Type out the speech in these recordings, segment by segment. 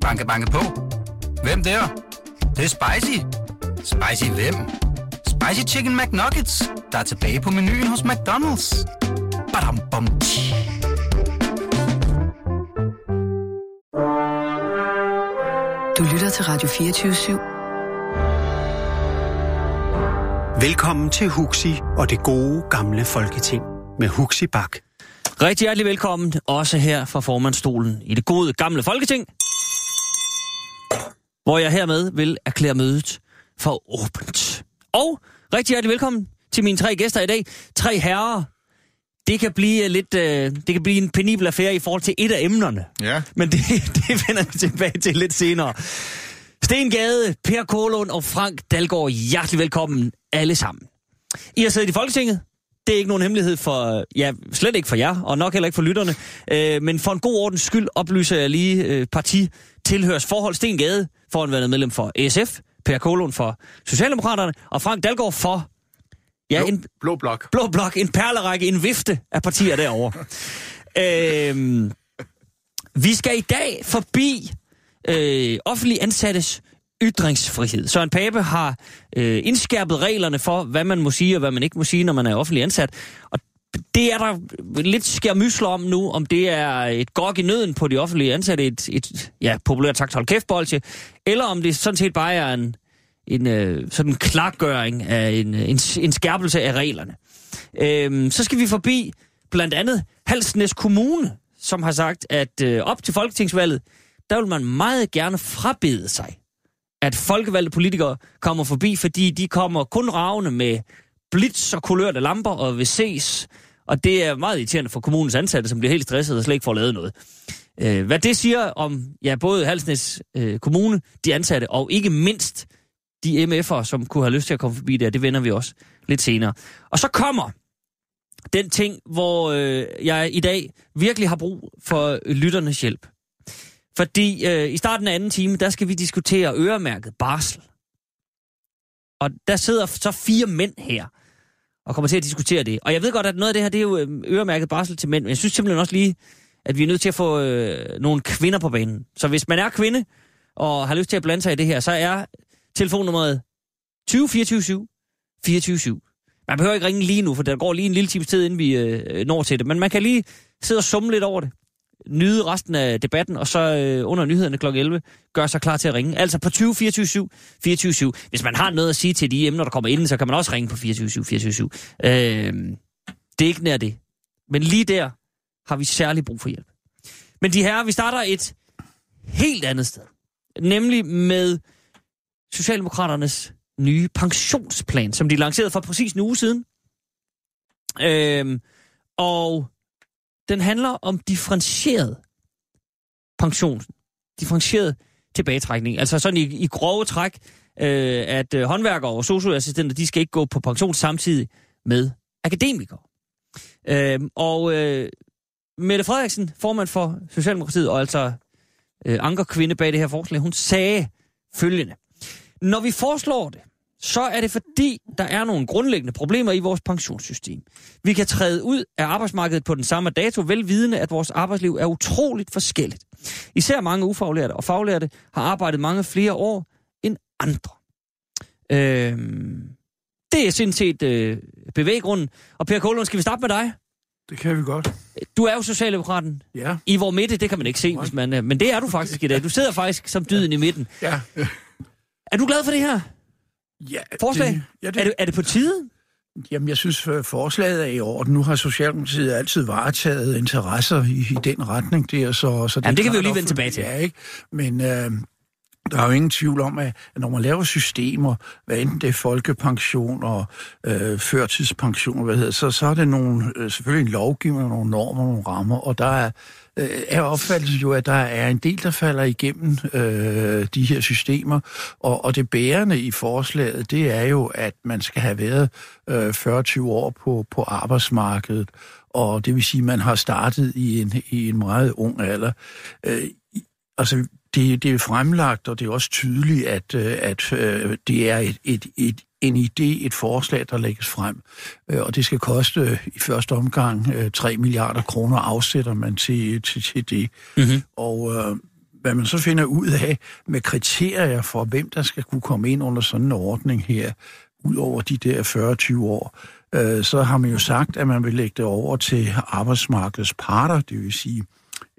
Banke, banke på. Hvem der? Det, det er spicy. Spicy hvem? Spicy Chicken McNuggets, der er tilbage på menuen hos McDonald's. Badum, bom, tji. Du lytter til Radio 24 /7. Velkommen til Huxi og det gode gamle folketing med Huxi Bak. Rigtig hjertelig velkommen, også her fra formandstolen i det gode gamle folketing, hvor jeg hermed vil erklære mødet for åbent. Og rigtig hjertelig velkommen til mine tre gæster i dag. Tre herrer. Det kan blive lidt, øh, det kan blive en penibel affære i forhold til et af emnerne. Ja. Men det, det vender vi tilbage til lidt senere. Sten Gade, Per Kålund og Frank Dalgaard, hjertelig velkommen alle sammen. I har siddet i Folketinget. Det er ikke nogen hemmelighed for, ja, slet ikke for jer, og nok heller ikke for lytterne. Øh, men for en god ordens skyld oplyser jeg lige øh, parti tilhørsforhold. Sten Gade, foranværende medlem for SF, Per Kålund for Socialdemokraterne, og Frank Dalgaard for ja, Blå, en blå blok. blå blok, en perlerække, en vifte af partier derovre. øhm, vi skal i dag forbi øh, offentlig ansattes ytringsfrihed. Søren Pape har øh, indskærpet reglerne for, hvad man må sige og hvad man ikke må sige, når man er offentlig ansat. Og det er der lidt skærmysler om nu, om det er et gok i nøden på de offentlige ansatte, et, et ja, populært sagt hold kæft eller om det sådan set bare er en, en øh, sådan klargøring af en, en, en skærpelse af reglerne. Øhm, så skal vi forbi blandt andet Halsnæs Kommune, som har sagt, at øh, op til folketingsvalget, der vil man meget gerne frabede sig, at folkevalgte politikere kommer forbi, fordi de kommer kun ravne med blitz og kulørte lamper og vil ses. Og det er meget irriterende for kommunens ansatte, som bliver helt stresset og slet ikke får lavet noget. Øh, hvad det siger om ja, både Halsnæs øh, Kommune, de ansatte, og ikke mindst de MF'er, som kunne have lyst til at komme forbi der, det vender vi også lidt senere. Og så kommer den ting, hvor øh, jeg i dag virkelig har brug for lytternes hjælp. Fordi øh, i starten af anden time, der skal vi diskutere øremærket barsel. Og der sidder så fire mænd her, og kommer til at diskutere det. Og jeg ved godt, at noget af det her, det er jo øhm, øremærket barsel til mænd, men jeg synes simpelthen også lige, at vi er nødt til at få øh, nogle kvinder på banen. Så hvis man er kvinde, og har lyst til at blande sig i det her, så er telefonnummeret 20 24 24 Man behøver ikke ringe lige nu, for der går lige en lille times tid, inden vi øh, øh når til det. Men man kan lige sidde og summe lidt over det. Nyde resten af debatten, og så øh, under nyhederne kl. 11 gør sig klar til at ringe. Altså på 20 24 7 24 7. Hvis man har noget at sige til de emner, der kommer ind, så kan man også ringe på 24 7 24 7. øh, Det er ikke nær det. Men lige der har vi særlig brug for hjælp. Men de her, vi starter et helt andet sted. Nemlig med Socialdemokraternes nye pensionsplan, som de lancerede for præcis en uge siden. Øh, og den handler om differentieret pension. Differentieret tilbagetrækning. Altså sådan i, i grove træk, øh, at øh, håndværkere og socioassistenter, de skal ikke gå på pension samtidig med akademikere. Øh, og øh, Mette Frederiksen, formand for Socialdemokratiet, og altså øh, ankerkvinde bag det her forslag, hun sagde følgende. Når vi foreslår det, så er det fordi, der er nogle grundlæggende problemer i vores pensionssystem. Vi kan træde ud af arbejdsmarkedet på den samme dato, velvidende, at vores arbejdsliv er utroligt forskelligt. Især mange ufaglærte og faglærte har arbejdet mange flere år end andre. Øhm, det er sådan set øh, bevæggrunden. Og Per Kålund, skal vi starte med dig? Det kan vi godt. Du er jo Socialdemokraten. Ja. I vor midte, det kan man ikke se, hvis man, men det er du faktisk i dag. Du sidder faktisk som dyden i midten. Ja. Er du glad for det her ja forslag? Det, ja, Er det, er det på tide? Jamen, jeg synes, at forslaget er i orden. Nu har Socialdemokratiet altid varetaget interesser i, i den retning der, så... så Jamen, det kan vi jo lige vende tilbage til. Ja, ikke? Men øh, der er jo ingen tvivl om, at når man laver systemer, hvad enten det er folkepension og øh, førtidspension, hvad det hedder, så, så er det nogle, øh, selvfølgelig en lovgivning, nogle normer, nogle rammer, og der er, øh, er opfattelsen jo, at der er en del, der falder igennem øh, de her systemer, og, og det bærende i forslaget, det er jo, at man skal have været øh, 40 år på, på arbejdsmarkedet, og det vil sige, at man har startet i en, i en meget ung alder. Øh, altså, det, det er fremlagt, og det er også tydeligt, at, øh, at øh, det er et, et, et, en idé, et forslag, der lægges frem. Øh, Og det skal koste øh, i første omgang øh, 3 milliarder kroner afsætter man til, til, til det. Mm-hmm. Og øh, hvad man så finder ud af med kriterier for, hvem der skal kunne komme ind under sådan en ordning her, ud over de der 40-20 år, øh, så har man jo sagt, at man vil lægge det over til arbejdsmarkedets parter, det vil sige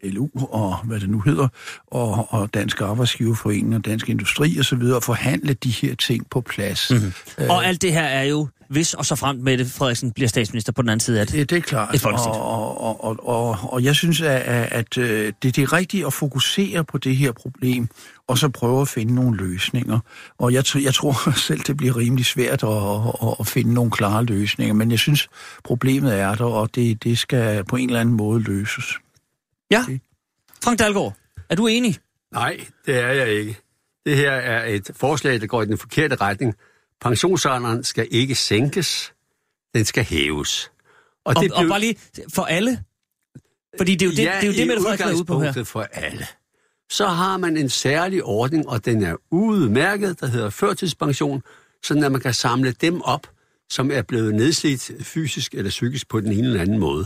LU og hvad det nu hedder, og, og Dansk Arbejdsgiverforening og Dansk Industri og så videre, og forhandle de her ting på plads. Mm-hmm. Øh, og alt det her er jo, hvis og så frem Mette Frederiksen bliver statsminister på den anden side af det. Det, det er klart, og, og, og, og, og jeg synes, at, at øh, det, det er rigtigt at fokusere på det her problem, og så prøve at finde nogle løsninger. Og jeg, jeg tror selv, det bliver rimelig svært at, at, at finde nogle klare løsninger, men jeg synes, problemet er der, og det, det skal på en eller anden måde løses. Ja. Frank Dalgaard, er du enig? Nej, det er jeg ikke. Det her er et forslag, der går i den forkerte retning. Pensionsalderen skal ikke sænkes, den skal hæves. Og, og, det blev... og bare lige for alle? Fordi det er jo det, ja, det, er jo det Mette Frederiksen er ude på her. for alle. Så har man en særlig ordning, og den er udmærket, der hedder førtidspension, sådan at man kan samle dem op, som er blevet nedslidt fysisk eller psykisk på den ene eller anden måde.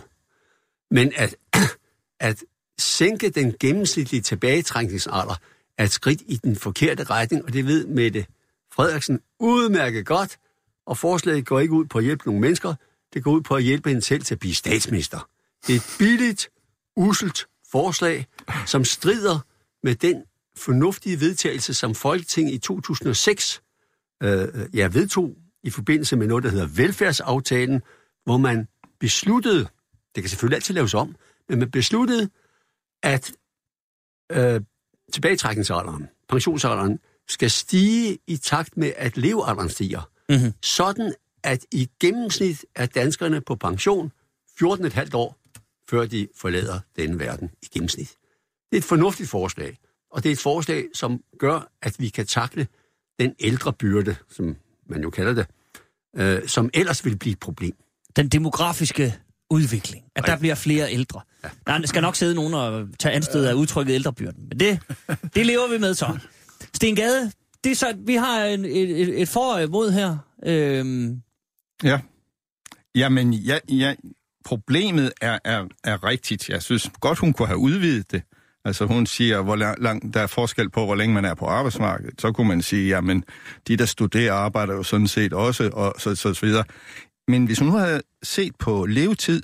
Men at, at sænke den gennemsnitlige tilbagetrækningsalder er et skridt i den forkerte retning, og det ved Mette Frederiksen udmærket godt, og forslaget går ikke ud på at hjælpe nogle mennesker, det går ud på at hjælpe hende selv til at blive statsminister. Det er et billigt, uselt forslag, som strider med den fornuftige vedtagelse, som Folketinget i 2006 øh, ja, vedtog i forbindelse med noget, der hedder velfærdsaftalen, hvor man besluttede, det kan selvfølgelig altid laves om, men man besluttede, at øh, tilbagetrækningsalderen, pensionsalderen, skal stige i takt med, at levealderen stiger. Mm-hmm. Sådan, at i gennemsnit er danskerne på pension 14,5 år, før de forlader denne verden i gennemsnit. Det er et fornuftigt forslag, og det er et forslag, som gør, at vi kan takle den ældre byrde, som man jo kalder det, øh, som ellers vil blive et problem. Den demografiske udvikling. At der bliver flere ældre. Ja. Der skal nok sidde nogen og tage anstød af udtrykket ældrebyrden. Men det, det lever vi med så. Sten Gade, det er så, vi har en, et, et, et mod her. Øhm. Ja. Jamen, ja, ja, problemet er, er, er rigtigt. Jeg synes godt, hun kunne have udvidet det. Altså hun siger, hvor lang, der er forskel på, hvor længe man er på arbejdsmarkedet. Så kunne man sige, jamen, de der studerer arbejder jo sådan set også, og så, så, så videre. Men hvis hun nu havde set på levetid,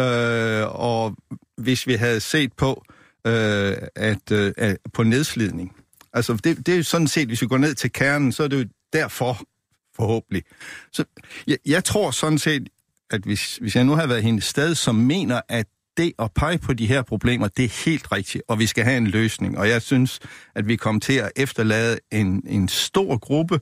øh, og hvis vi havde set på, øh, at, øh, på nedslidning, altså det, det er jo sådan set, hvis vi går ned til kernen, så er det jo derfor, forhåbentlig. Så jeg, jeg tror sådan set, at hvis, hvis jeg nu havde været hendes sted, som mener, at det at pege på de her problemer, det er helt rigtigt, og vi skal have en løsning. Og jeg synes, at vi kommer til at efterlade en, en stor gruppe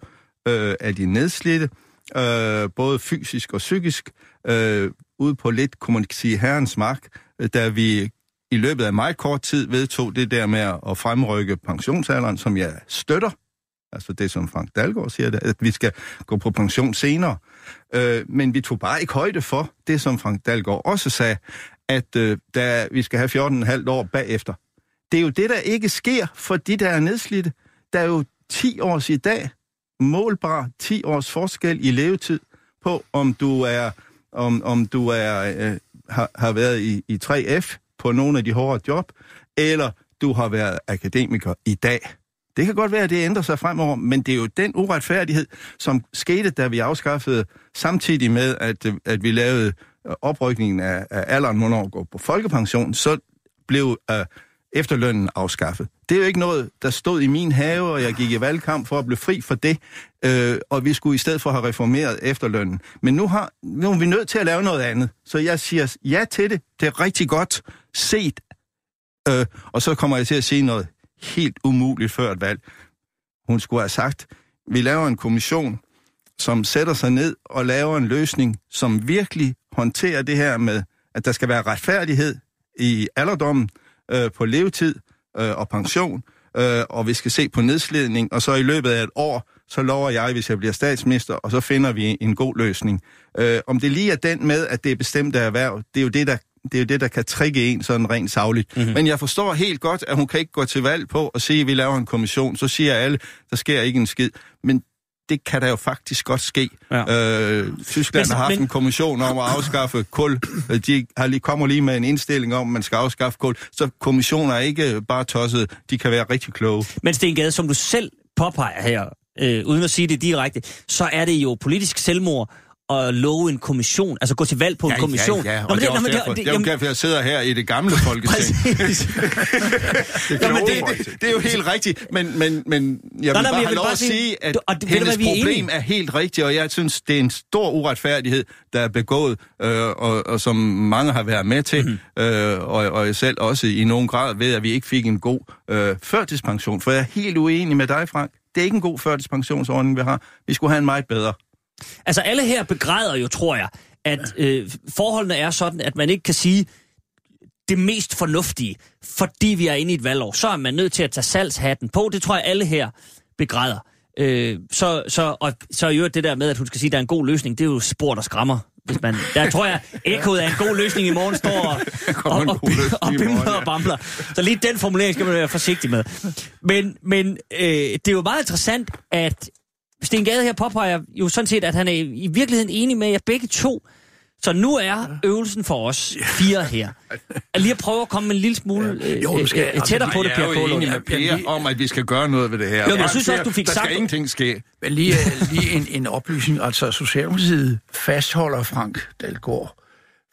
øh, af de nedslidte, øh, både fysisk og psykisk, øh, ude på lidt, kunne man sige, herrens mark, øh, da vi i løbet af meget kort tid vedtog det der med at fremrykke pensionsalderen, som jeg støtter. Altså det, som Frank Dalgaard siger, at vi skal gå på pension senere. Øh, men vi tog bare ikke højde for det, som Frank Dalgaard også sagde, at øh, der, vi skal have 14,5 år bagefter. Det er jo det, der ikke sker for de, der er nedslidte. Der er jo 10 års i dag, målbar 10 års forskel i levetid på, om du er om, om du er øh, har, har været i, i 3F på nogle af de hårde job, eller du har været akademiker i dag. Det kan godt være, at det ændrer sig fremover, men det er jo den uretfærdighed, som skete, da vi afskaffede, samtidig med, at, at vi lavede oprykningen af, af alderen, hvornår går på folkepension, så blev øh, efterlønnen afskaffet. Det er jo ikke noget, der stod i min have, og jeg gik i valgkamp for at blive fri for det, øh, og vi skulle i stedet for have reformeret efterlønnen. Men nu, har, nu er vi nødt til at lave noget andet, så jeg siger ja til det. Det er rigtig godt set, øh, og så kommer jeg til at sige noget helt umuligt før et valg. Hun skulle have sagt, vi laver en kommission, som sætter sig ned og laver en løsning, som virkelig håndterer det her med, at der skal være retfærdighed i alderdommen, øh, på levetid øh, og pension, øh, og vi skal se på nedslidning, og så i løbet af et år, så lover jeg, hvis jeg bliver statsminister, og så finder vi en god løsning. Øh, om det lige er den med, at det er bestemte erhverv, det er jo det, der det er jo det, der kan trigge en sådan rent savligt. Mm-hmm. Men jeg forstår helt godt, at hun kan ikke gå til valg på og sige, at vi laver en kommission. Så siger alle, der sker ikke en skid. Men det kan der jo faktisk godt ske. Ja. Øh, Tyskland Men- har haft men- en kommission om at afskaffe kul. De har lige, kommer lige med en indstilling om, at man skal afskaffe kul. Så kommissioner er ikke bare tosset, de kan være rigtig kloge. Men Sten Gade, som du selv påpeger her, øh, uden at sige det direkte, så er det jo politisk selvmord at love en kommission, altså gå til valg på en kommission. Ja, ja. Nå, Og men det er nå, men derfor, det, er jo jamen, derfor, jeg sidder her i det gamle folketing. Det, Nå, men det, det- det, det er jo helt rigtigt, men, men, men jeg vil nej, bare jeg have lov at sige- at du- og det- du hendes er problem er helt rigtigt, og jeg synes, det er en stor uretfærdighed, der er begået, øh, og, og som mange har været med til, mm-hmm. øh, og, og jeg selv også i nogen grad ved, at vi ikke fik en god øh, førtidspension. For jeg er helt uenig med dig, Frank. Det er ikke en god førtidspensionsordning, vi har. Vi skulle have en meget bedre. Altså alle her begræder jo, tror jeg, at øh, forholdene er sådan, at man ikke kan sige det mest fornuftige, fordi vi er inde i et valgår. Så er man nødt til at tage salgshatten på. Det tror jeg alle her begræder. Øh, så, så, og så i øvrigt det der med, at hun skal sige, at der er en god løsning, det er jo spor, der skræmmer. Hvis man, der tror jeg, ekkoet af en god løsning i morgen står og, og, og, og bimler og bamler. Så lige den formulering skal man være forsigtig med. Men, men øh, det er jo meget interessant, at Sten Gade her påpeger jo sådan set, at han er i virkeligheden enig med jer begge to. Så nu er øvelsen for os fire her. At lige at prøve at komme en lille smule Ja. øh, Jo, øh, skal- øh, altså, tættere på det, jeg Per er jo Kålund. enig med Per om, at vi skal gøre noget ved det her. Jo, men jeg synes også, du fik der sagt- skal ingenting ske. Men lige, lige en, en oplysning. Altså, Socialdemokratiet fastholder Frank Dalgaard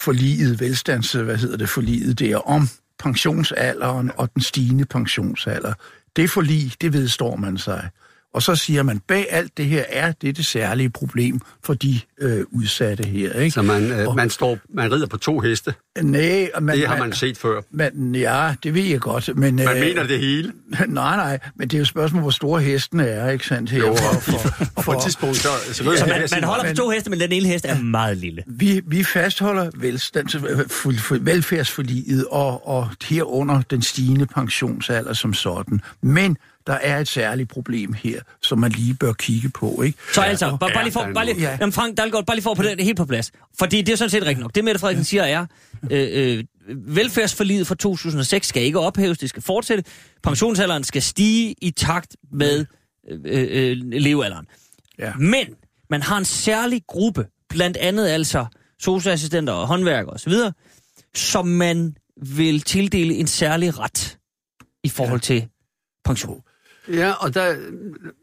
forliget, velstands, hvad hedder det, forliget der om pensionsalderen og den stigende pensionsalder. Det forlig, det vedstår man sig. Og så siger man, bag alt det her er det det særlige problem for de øh, udsatte her. Ikke? Så man, øh, Og- man, står, man rider på to heste. Nej, man, Det har man set før. Man, ja, det ved jeg godt, men... Man øh, mener det hele. Nej, nej, men det er jo et spørgsmål, hvor store hestene er, ikke sandt? Her, Jo, for, og, for, og på et tidspunkt, så, så ved Så man, man holder på to heste, men den ene hest er meget lille. Vi, vi fastholder velstands, for, for, velfærdsforliget og, og herunder den stigende pensionsalder som sådan. Men der er et særligt problem her, som man lige bør kigge på. Ikke? Så altså, bare, bare Ja, lige for, bare lige, noget. jamen Frank Dalgaard, bare lige for at på det helt på plads. Fordi det er sådan set rigtigt nok. Det Mette Frederiksen siger er, øh, øh, velfærdsforliget fra 2006 skal ikke ophæves, det skal fortsætte. Pensionsalderen skal stige i takt med øh, øh, levealderen. Ja. Men man har en særlig gruppe, blandt andet altså socialassistenter og håndværkere osv., som man vil tildele en særlig ret i forhold til pension. Ja, og der,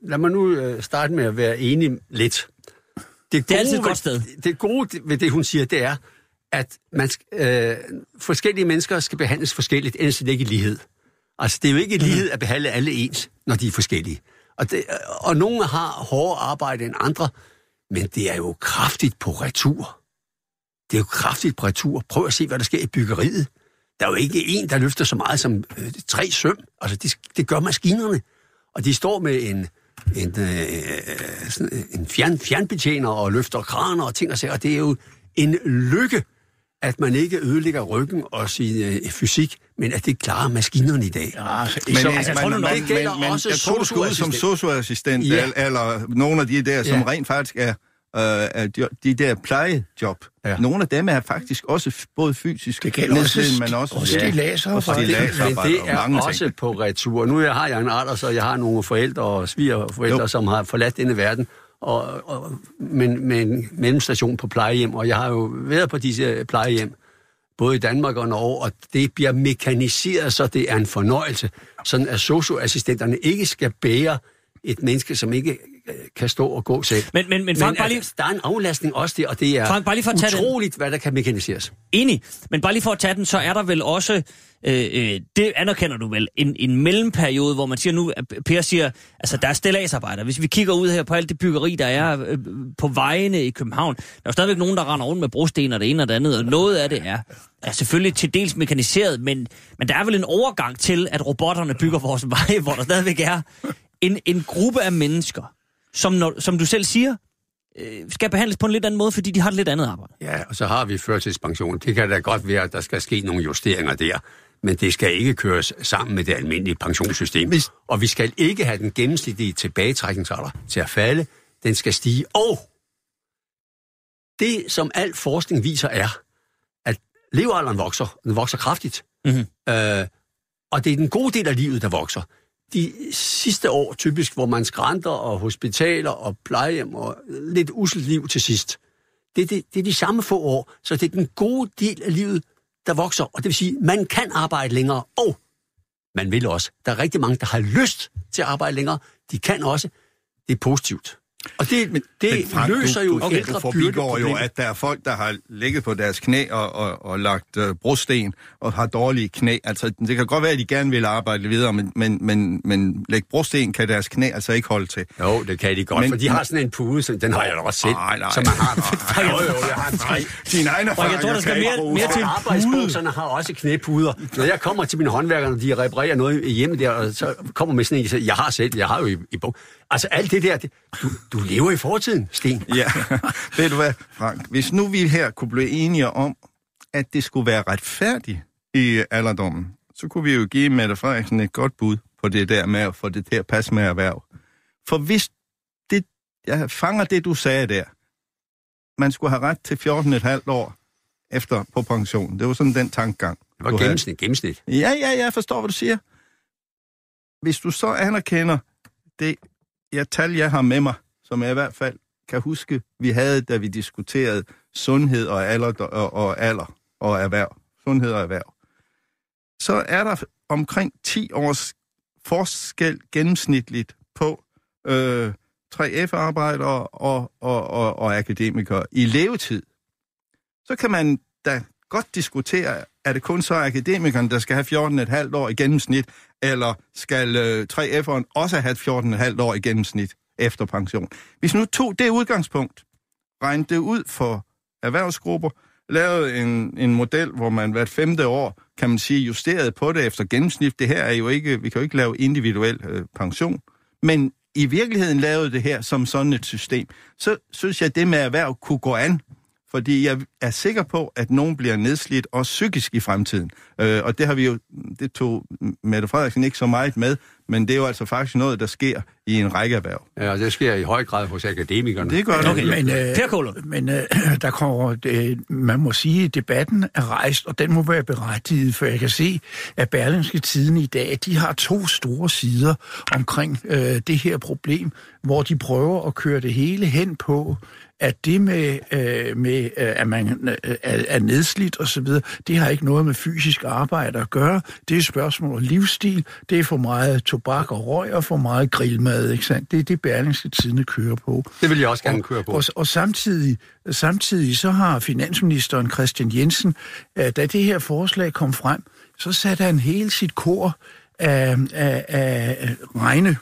lad mig nu øh, starte med at være enig lidt. Det er altid et godt sted. Det gode ved det, hun siger, det er, at man, øh, forskellige mennesker skal behandles forskelligt, ellers er det ikke lighed. Altså, det er jo ikke lighed at behandle alle ens, når de er forskellige. Og, det, og nogle har hårdere arbejde end andre, men det er jo kraftigt på retur. Det er jo kraftigt på retur. Prøv at se, hvad der sker i byggeriet. Der er jo ikke en, der løfter så meget som øh, tre søm. Altså, det, det gør maskinerne. Og de står med en, en, øh, sådan en fjern, fjernbetjener og løfter kraner og ting og sager. Og det er jo en lykke, at man ikke ødelægger ryggen og sin øh, fysik, men at det klarer maskinerne i dag. Ja, altså, Men, så, altså, jeg tror nok, det gælder men, men også jeg tror, du skal ud som socioassistent, Ja. ja. eller, eller nogle af de der, som Ja. rent faktisk er, øh, er de, de der plejejob. Ja. Ja. Nogle af dem er faktisk også både fysisk Det gælder også men også, også stilladsarbejde. og Men det stilladsarbejde og er mange også ting. på retur. Nu har jeg en alder, så jeg har nogle forældre og svigerforældre, Jo. som har forladt denne verden, og, og, men med en mellemstation på plejehjem. Og jeg har jo været på disse plejehjem, både i Danmark og Norge, og det bliver mekaniseret, så det er en fornøjelse. Sådan at socioassistenterne ikke skal bære et menneske, som ikke øh, kan stå og gå selv. Men, men, men Frank, bare lige, altså, der er en aflastning også der, og det er Frank, bare lige for at tage den. utroligt, hvad der kan mekaniseres. Enig, men bare lige for at tage den, så er der vel også, øh, øh, det anerkender du vel, en, en mellemperiode, hvor man siger nu, at Per siger, altså der er stilladsarbejder. Hvis vi kigger ud her på alt det byggeri, der er øh, på vejene i København, der er jo stadigvæk nogen, der render rundt med brosten og det ene og det andet, og noget af det er, er selvfølgelig til dels mekaniseret, men, men der er vel en overgang til, at robotterne bygger vores veje, hvor der stadigvæk er en, en gruppe af mennesker, som, når, som du selv siger, øh, skal behandles på en lidt anden måde, fordi de har et lidt andet arbejde. Ja, og så har vi førtidspension. Det kan da godt være, at der skal ske nogle justeringer der, men det skal ikke køres sammen med det almindelige pensionssystem. Hvis- Og vi skal ikke have den gennemsnitlige tilbagetrækningsalder til at falde. Den skal stige. Og det, som al forskning viser, er, at levealderen vokser. Den vokser kraftigt. Mhm. Øh, og det er den gode del af livet, der vokser de sidste år typisk, hvor man skrænter og hospitaler og plejehjem og lidt uselt liv til sidst. Det, er det, det er de samme få år, så det er den gode del af livet, der vokser. Og det vil sige, man kan arbejde længere, og man vil også. Der er rigtig mange, der har lyst til at arbejde længere. De kan også. Det er positivt. Og det, Men det Frank, løser jo du, du ældre forbigår jo, at der er folk, der har ligget på deres knæ og, og, og lagt øh, brosten og har dårlige knæ. Altså, det kan godt være, at de gerne vil arbejde videre, men, men, men, men lægge brosten kan deres knæ altså ikke holde til. Jo, det kan de godt, Men- men, for de har sådan en pude, så den har jeg da også selv, Nej, nej. så man har. jo, jo, jeg har en tre. Dine egne Frank, jeg tror, der skal mere- mere til Arbejdsbukserne har også knæpuder. Når jeg kommer til mine håndværkere, når de reparerer noget i hjemmet der, og så kommer med sådan en, jeg har selv, jeg har jo i, i bog. Altså alt det der, det, du, du lever i fortiden, Sten. Ja, ved du hvad, Frank? Hvis nu vi her kunne blive enige om, at det skulle være retfærdigt i alderdommen, så kunne vi jo give Mette Frederiksen et godt bud på det der med at få det til at passe med erhverv. For hvis det, jeg fanger det, du sagde der, man skulle have ret til 14,5 år efter på pension. Det var sådan den tankegang. Det var du havde. gennemsnit, gennemsnit. Ja, ja, jeg forstår, hvad du siger. Hvis du så anerkender det jeg, tal, jeg har med mig, som jeg i hvert fald kan huske, vi havde, da vi diskuterede sundhed og alder og, og, alder og erhverv. Sundhed og erhverv. Så er der omkring 10 års forskel gennemsnitligt på øh, 3F-arbejdere og, og, og, og akademikere i levetid. Så kan man da godt diskutere, er det kun så akademikeren, der skal have 14,5 år i gennemsnit, eller skal øh, 3F'eren også have 14,5 år i gennemsnit efter pension? Hvis nu tog det udgangspunkt, regnede det ud for erhvervsgrupper, lavede en, en model, hvor man hvert femte år, kan man sige, justerede på det efter gennemsnit. Det her er jo ikke, vi kan jo ikke lave individuel øh, pension, men i virkeligheden lavede det her som sådan et system. Så synes jeg, at det med erhverv kunne gå an, fordi jeg er sikker på, at nogen bliver nedslidt, også psykisk i fremtiden. Øh, og det har vi jo, det tog Mette Frederiksen ikke så meget med, men det er jo altså faktisk noget, der sker i en række erhverv. Ja, og det sker i høj grad hos akademikerne. Det gør det. Okay. Men, øh, men øh, der kommer, øh, man må sige, at debatten er rejst, og den må være berettiget, for jeg kan se, at Berlingske Tiden i dag, de har to store sider omkring øh, det her problem, hvor de prøver at køre det hele hen på, at det med, øh, med øh, at man øh, er, nedslidt og så videre, det har ikke noget med fysisk arbejde at gøre. Det er et spørgsmål om livsstil. Det er for meget tobak og røg og for meget grillmad, ikke sandt? Det er det, Berlingske Tidene kører på. Det vil jeg også gerne køre på. Og, og samtidig, samtidig så har finansministeren Christian Jensen, øh, da det her forslag kom frem, så satte han hele sit kor af, af, af regne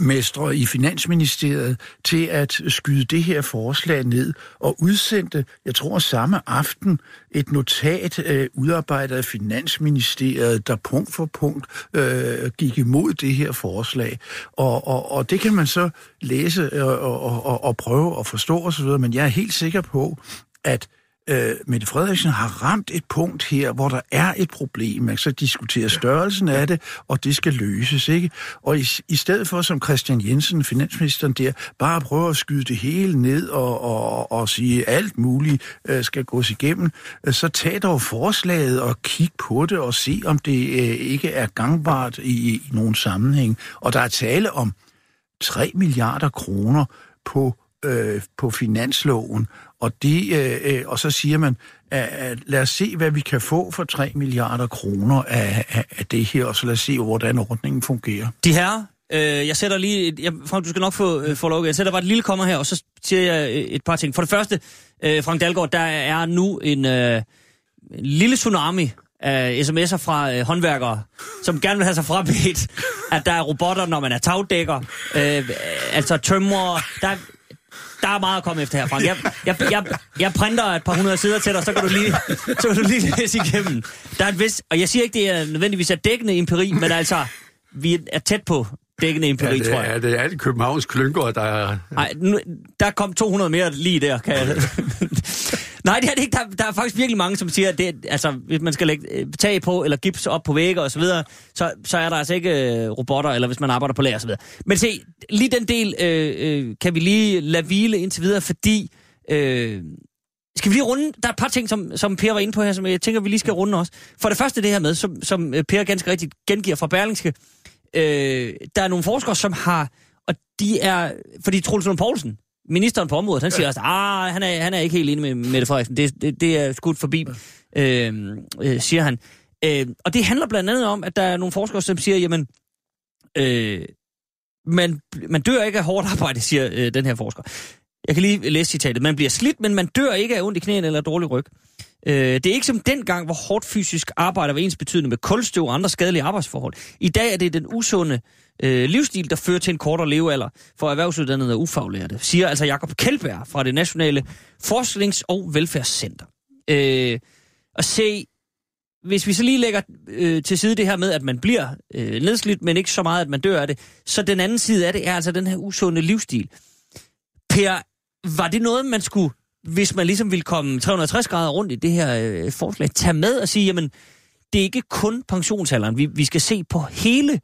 mestre i Finansministeriet til at skyde det her forslag ned og udsendte, jeg tror samme aften, et notat øh, udarbejdet af Finansministeriet, der punkt for punkt øh, gik imod det her forslag. Og, og, og det kan man så læse øh, og, og, og, og prøve at forstå osv., men jeg er helt sikker på, at øh, Mette Frederiksen har ramt et punkt her, hvor der er et problem. Man så diskutere størrelsen af det, og det skal løses, ikke? Og i, i stedet for, som Christian Jensen, finansministeren der, bare prøver at skyde det hele ned og, og, og sige, at alt muligt øh, skal gås igennem, øh, så tag dog forslaget og kig på det og se, om det øh, ikke er gangbart i, i nogen sammenhæng. Og der er tale om 3 milliarder kroner på, øh, på finansloven, og, det, øh, øh, og så siger man, at, at lad os se, hvad vi kan få for 3 milliarder kroner af, af, af det her, og så lad os se, hvordan ordningen fungerer. De her, øh, jeg sætter lige... Et, jeg, Frank, du skal nok få, øh, få lov. Jeg sætter bare et lille kommer her, og så siger jeg øh, et par ting. For det første, øh, Frank Dalgaard, der er nu en, øh, en lille tsunami af sms'er fra øh, håndværkere, som gerne vil have sig frabedt, at der er robotter, når man er tagdækker, øh, altså tømrer. Der, er- der er meget at komme efter her, Frank. Jeg, jeg, jeg, jeg printer et par hundrede sider til dig, så kan du lige, så kan du lige læse igennem. Der er et vist, og jeg siger ikke, det er nødvendigvis er dækkende empiri, men altså, vi er tæt på dækkende empiri, Ja, det, tror jeg. er, det er alle Københavns klynker, der er... Nej, der kom 200 mere lige der, kan jeg... Nej, det er det ikke. Der, der er faktisk virkelig mange, som siger, at det, altså, hvis man skal lægge øh, tag på, eller gips op på vægge og så videre, så, så er der altså ikke øh, robotter, eller hvis man arbejder på lager og så videre. Men se, lige den del øh, øh, kan vi lige lade hvile indtil videre, fordi... Øh, skal vi lige runde? Der er et par ting, som, som Per var inde på her, som jeg tænker, vi lige skal runde også. For det første det her med, som, som øh, Per ganske rigtigt gengiver fra Berlingske, Øh, der er nogle forskere, som har, og de er, fordi Troels Lund Poulsen, ministeren på området, han siger også, ah, han er, han er ikke helt enig med Mette Frederiksen, det, det, det er skudt forbi, øh, øh, siger han. Øh, og det handler blandt andet om, at der er nogle forskere, som siger, jamen, øh, man, man dør ikke af hårdt arbejde, siger øh, den her forsker. Jeg kan lige læse citatet. Man bliver slidt, men man dør ikke af ondt i knæene eller dårlig ryg. Øh, det er ikke som dengang, hvor hårdt fysisk arbejde var ens betydende med kulstøv og andre skadelige arbejdsforhold. I dag er det den usunde øh, Øh, livsstil, der fører til en kortere levealder for erhvervsuddannede og ufaglærte, siger altså Jakob Kjeldberg fra det Nationale Forsknings- og Velfærdscenter. Øh, og se, hvis vi så lige lægger øh, til side det her med, at man bliver øh, nedslidt, men ikke så meget, at man dør af det, så den anden side af det er altså den her usunde livsstil. Per, var det noget, man skulle, hvis man ligesom ville komme 360 grader rundt i det her øh, forslag, tage med og sige, jamen, det er ikke kun pensionsalderen, vi, vi skal se på hele,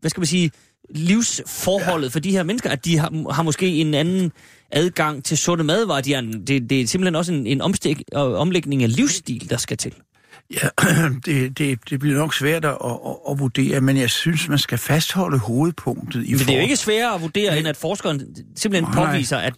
hvad skal man sige, livsforholdet ja. for de her mennesker, at de har, har måske en anden adgang til sunde madvarer. De er en, det, det er simpelthen også en, en omstik, omlægning af livsstil, der skal til. Ja, det, det, det bliver nok svært at, at, at vurdere, men jeg synes, man skal fastholde hovedpunktet. I men det er jo ikke sværere at vurdere, men, end at forskeren simpelthen nej, påviser, at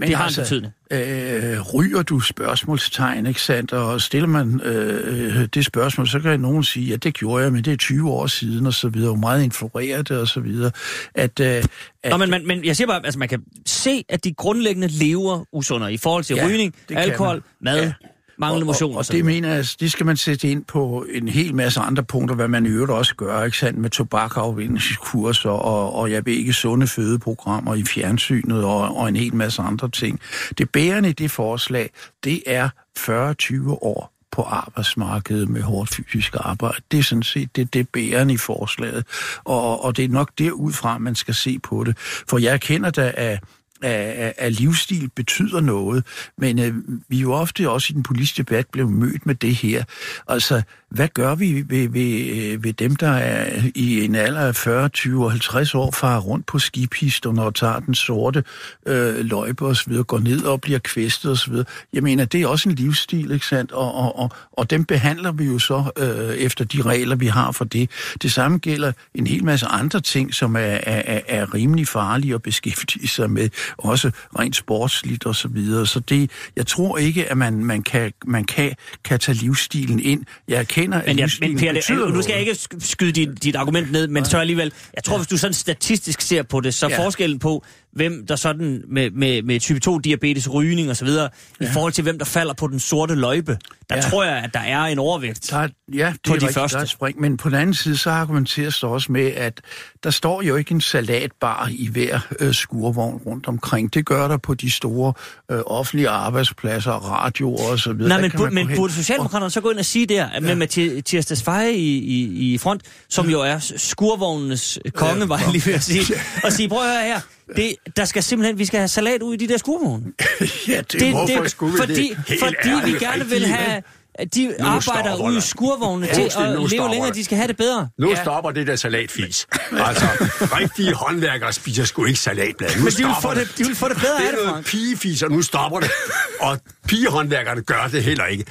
men det har altså, en betydning. Øh, ryger du spørgsmålstegn, ikke sandt? Og stiller man øh, det spørgsmål, så kan nogen sige, at det gjorde jeg, men det er 20 år siden, og så videre, og meget influerer det, og så videre. At, øh, at, Nå, men, men, men jeg siger bare, altså man kan se, at de grundlæggende lever usundere i forhold til ja, rygning, alkohol, mad, ja manglende motion. Og, og, og det mener jeg, det skal man sætte ind på en hel masse andre punkter, hvad man i øvrigt også gør, ikke sandt, med tobakafvindingskurser og, og jeg ved ikke, sunde fødeprogrammer i fjernsynet og, og en hel masse andre ting. Det bærende i det forslag, det er 40-20 år på arbejdsmarkedet med hårdt fysisk arbejde. Det er sådan set det, det bærende i forslaget, og, og det er nok derudfra, man skal se på det. For jeg kender da af af, af livsstil betyder noget, men øh, vi er jo ofte også i den politiske debat blevet mødt med det her. Altså, hvad gør vi ved, ved, øh, ved dem, der er i en alder af 40, 20 og 50 år, farer rundt på skipisterne og tager den sorte øh, løjpe og så går ned og bliver kvæstet og så videre. Jeg mener, det er også en livsstil, ikke sandt? Og, og, og, og dem behandler vi jo så øh, efter de regler, vi har for det. Det samme gælder en hel masse andre ting, som er, er, er rimelig farlige at beskæftige sig med, også rent sportsligt og så videre. Så det, jeg tror ikke, at man, man, kan, man kan, kan tage livsstilen ind. Jeg erkender, men, jeg, men Per, det, nu skal jeg ikke skyde dit, dit argument ned, men så alligevel, jeg tror, ja. hvis du sådan statistisk ser på det, så ja. forskellen på, hvem der sådan med, med, med type 2 diabetes, rygning og så videre, ja. i forhold til hvem der falder på den sorte løjpe, der ja. tror jeg, at der er en overvægt der, ja, det på er de rigtig, første. Der er spring. Men på den anden side, så argumenteres der også med, at der står jo ikke en salatbar i hver øh, skurvogn rundt omkring. Det gør der på de store øh, offentlige arbejdspladser, radio og så videre. Nej, men, bu- men burde Socialdemokraterne så gå ind og sige der, ja. med Mathias Tesfaye i, i, i front, som jo er skurvognenes konge, ja, var jeg lige ved at sige, og sige, prøv at høre her, det, der skal simpelthen, vi skal have salat ud i de der skurvogne. ja, det, det, hvorfor det, skulle fordi, det? fordi vi gerne vil have de nu arbejder ude i skurvogne ja, til at leve længere, de skal have det bedre. Nu ja. stopper det der salatfis. altså, rigtige håndværkere spiser sgu ikke salatblad. Nu Men de vil, få det, de vil få det bedre det af det, noget pigefis, og nu stopper det. Og pigehåndværkerne gør det heller ikke.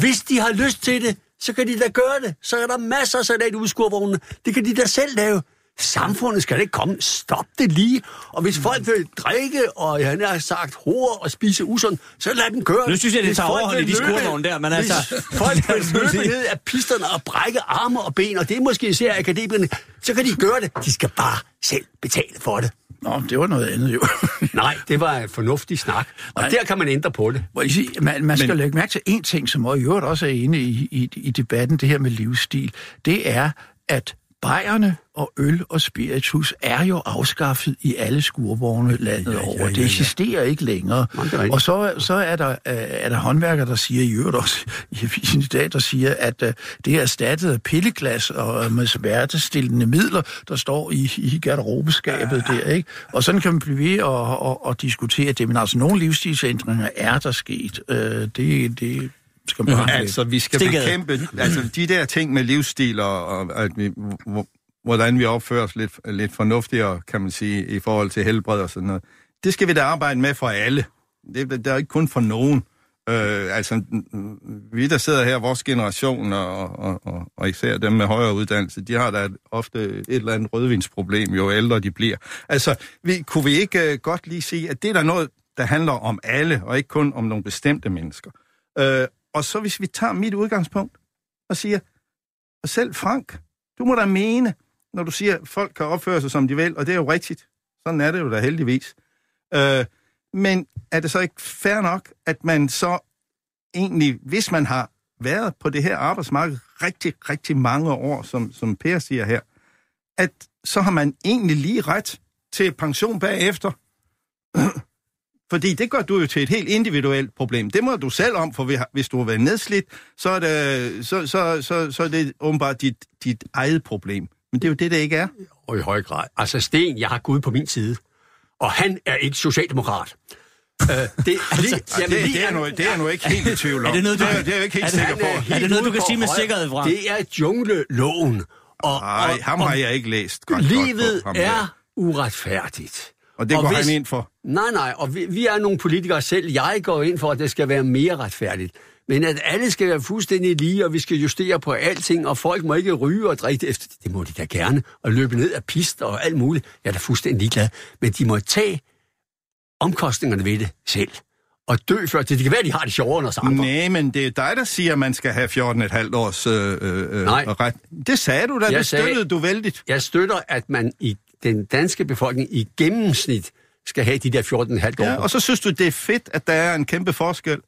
Hvis de har lyst til det, så kan de da gøre det. Så er der masser af salat ude i skurvognene. Det kan de da selv lave. Samfundet skal ikke komme. Stop det lige. Og hvis folk vil drikke, og han har sagt hår og spise usund, så lad dem køre. Nu synes jeg, det tager overhold i de skurvogne der, men altså... folk vil løbe ned af pisterne og brække arme og ben, og det er måske især akademikerne, så kan de gøre det. De skal bare selv betale for det. Nå, det var noget andet jo. Nej, det var en fornuftig snak. Og Nej. der kan man ændre på det. Må I sige, man, man skal Men... lægge mærke til en ting, som i øvrigt også er inde i, i, i debatten, det her med livsstil. Det er, at bajerne og øl og spiritus er jo afskaffet i alle skurvogne landet ja, ja, over. Ja, ja, Det eksisterer ikke længere. Man, og så, så er, der, er der håndværkere, der siger, i øvrigt også i avisen i dag, der siger, at uh, det er erstattet af pilleglas og med smertestillende midler, der står i, i garderobeskabet ja. der. Ikke? Og sådan kan man blive ved og, og, og diskutere det. Men altså, nogle livsstilsændringer er der sket. Uh, det, det, skal man bare Altså, vi skal Stikket. bekæmpe altså, de der ting med livsstil og, og at vi, hvordan vi opfører os lidt, lidt fornuftigere, kan man sige, i forhold til helbred og sådan noget. Det skal vi da arbejde med for alle. Det, det er ikke kun for nogen. Øh, altså, mm, mm, vi der sidder her, vores generation, og, og, og, og især dem med højere uddannelse, de har da ofte et eller andet rødvinsproblem, jo ældre de bliver. Altså, vi, kunne vi ikke uh, godt lige sige, at det er der noget, der handler om alle, og ikke kun om nogle bestemte mennesker. Øh, og så hvis vi tager mit udgangspunkt og siger, og selv Frank, du må da mene, når du siger, at folk kan opføre sig, som de vil, og det er jo rigtigt. Sådan er det jo da heldigvis. Øh, men er det så ikke fair nok, at man så egentlig, hvis man har været på det her arbejdsmarked rigtig, rigtig mange år, som, som Per siger her, at så har man egentlig lige ret til pension bagefter. Fordi det gør du jo til et helt individuelt problem. Det må du selv om, for hvis du har været nedslidt, så er det, så, så, så, så er det åbenbart dit, dit eget problem. Men det er jo det, det ikke er. Og i høj grad. Altså Sten, jeg har Gud på min side. Og han er ikke socialdemokrat. Uh, det, altså, jamen, det, det, er nu, det er nu ikke helt i tvivl om. Er det noget, du, det, er, det er jeg ikke helt er sikker det, på. Er det noget, du kan sige med sikkerhed, fra? Det er jungleloven. Og, Nej, ham har jeg ikke læst godt Livet godt på, er uretfærdigt. Og det går og hvis, han ind for? Nej, nej, og vi, vi er nogle politikere selv. Jeg går ind for, at det skal være mere retfærdigt. Men at alle skal være fuldstændig lige, og vi skal justere på alting, og folk må ikke ryge og drikke efter det. Det må de da gerne, og løbe ned af pist og alt muligt. Jeg er da fuldstændig ligeglad. Men de må tage omkostningerne ved det selv og dø før det. Det kan være, de har det sjovere end os andre. Nej, men det er dig, der siger, at man skal have 14,5 års øh, øh, Nej. ret. Det sagde du da, jeg det sagde, støttede du vældigt. Jeg støtter, at man i den danske befolkning i gennemsnit skal have de der 14,5 år. Ja, og så synes du, det er fedt, at der er en kæmpe forskel.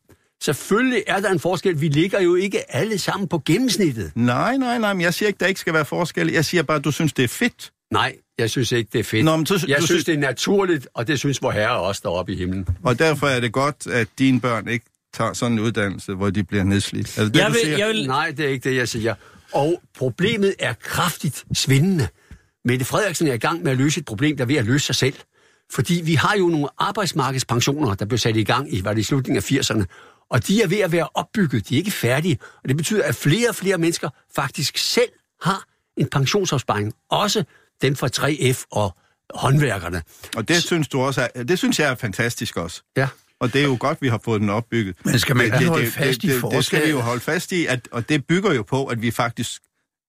Selvfølgelig er der en forskel. Vi ligger jo ikke alle sammen på gennemsnittet. Nej, nej, nej, men jeg siger ikke, der ikke skal være forskel. Jeg siger bare, at du synes, det er fedt. Nej, jeg synes ikke, det er fedt. Nå, men så, jeg du synes, det er naturligt, og det synes vor herre også deroppe i himlen. Og derfor er det godt, at dine børn ikke tager sådan en uddannelse, hvor de bliver nedslidt. Er det det, jeg du vil, siger? Jeg vil... Nej, det er ikke det, jeg siger. Og problemet er kraftigt svindende. Mette Frederiksen er i gang med at løse et problem, der er ved at løse sig selv. Fordi vi har jo nogle arbejdsmarkedspensioner, der blev sat i gang i, var det i slutningen af 80'erne, og de er ved at være opbygget. De er ikke færdige. Og det betyder, at flere og flere mennesker faktisk selv har en pensionsopsparing. Også dem fra 3F og håndværkerne. Og det synes du også er, det synes jeg er fantastisk også. Ja. Og det er jo godt, vi har fået den opbygget. Men skal man det, ikke det, holde det, fast i det, det, det skal vi jo holde fast i, at, og det bygger jo på, at vi faktisk,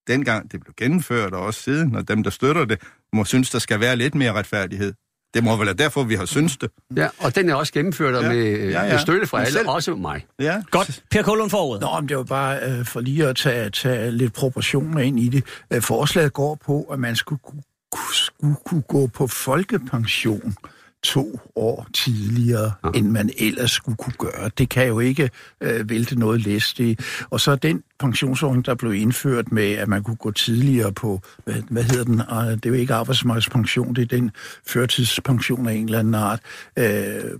dengang det blev gennemført, og også siden, og dem, der støtter det, må synes, der skal være lidt mere retfærdighed. Det må vel være derfor, vi har synes det. Ja, og den er også gennemført Ja. med, Ja, ja. med støtte fra alle, selv- også mig. Ja. Godt. Per Kolund for ordet. Nå, men det var bare øh, for lige at tage, tage lidt proportioner ind i det. Øh, forslaget går på, at man skulle, kunne- skulle kunne gå på folkepension to år tidligere, ja. end man ellers skulle kunne gøre. Det kan jo ikke øh, vælte noget læst Og så den pensionsordning, der blev indført med, at man kunne gå tidligere på, hvad, hvad hedder den? Ah, Det er jo ikke arbejdsmarkedspension, det er den førtidspension af en eller anden art. Øh,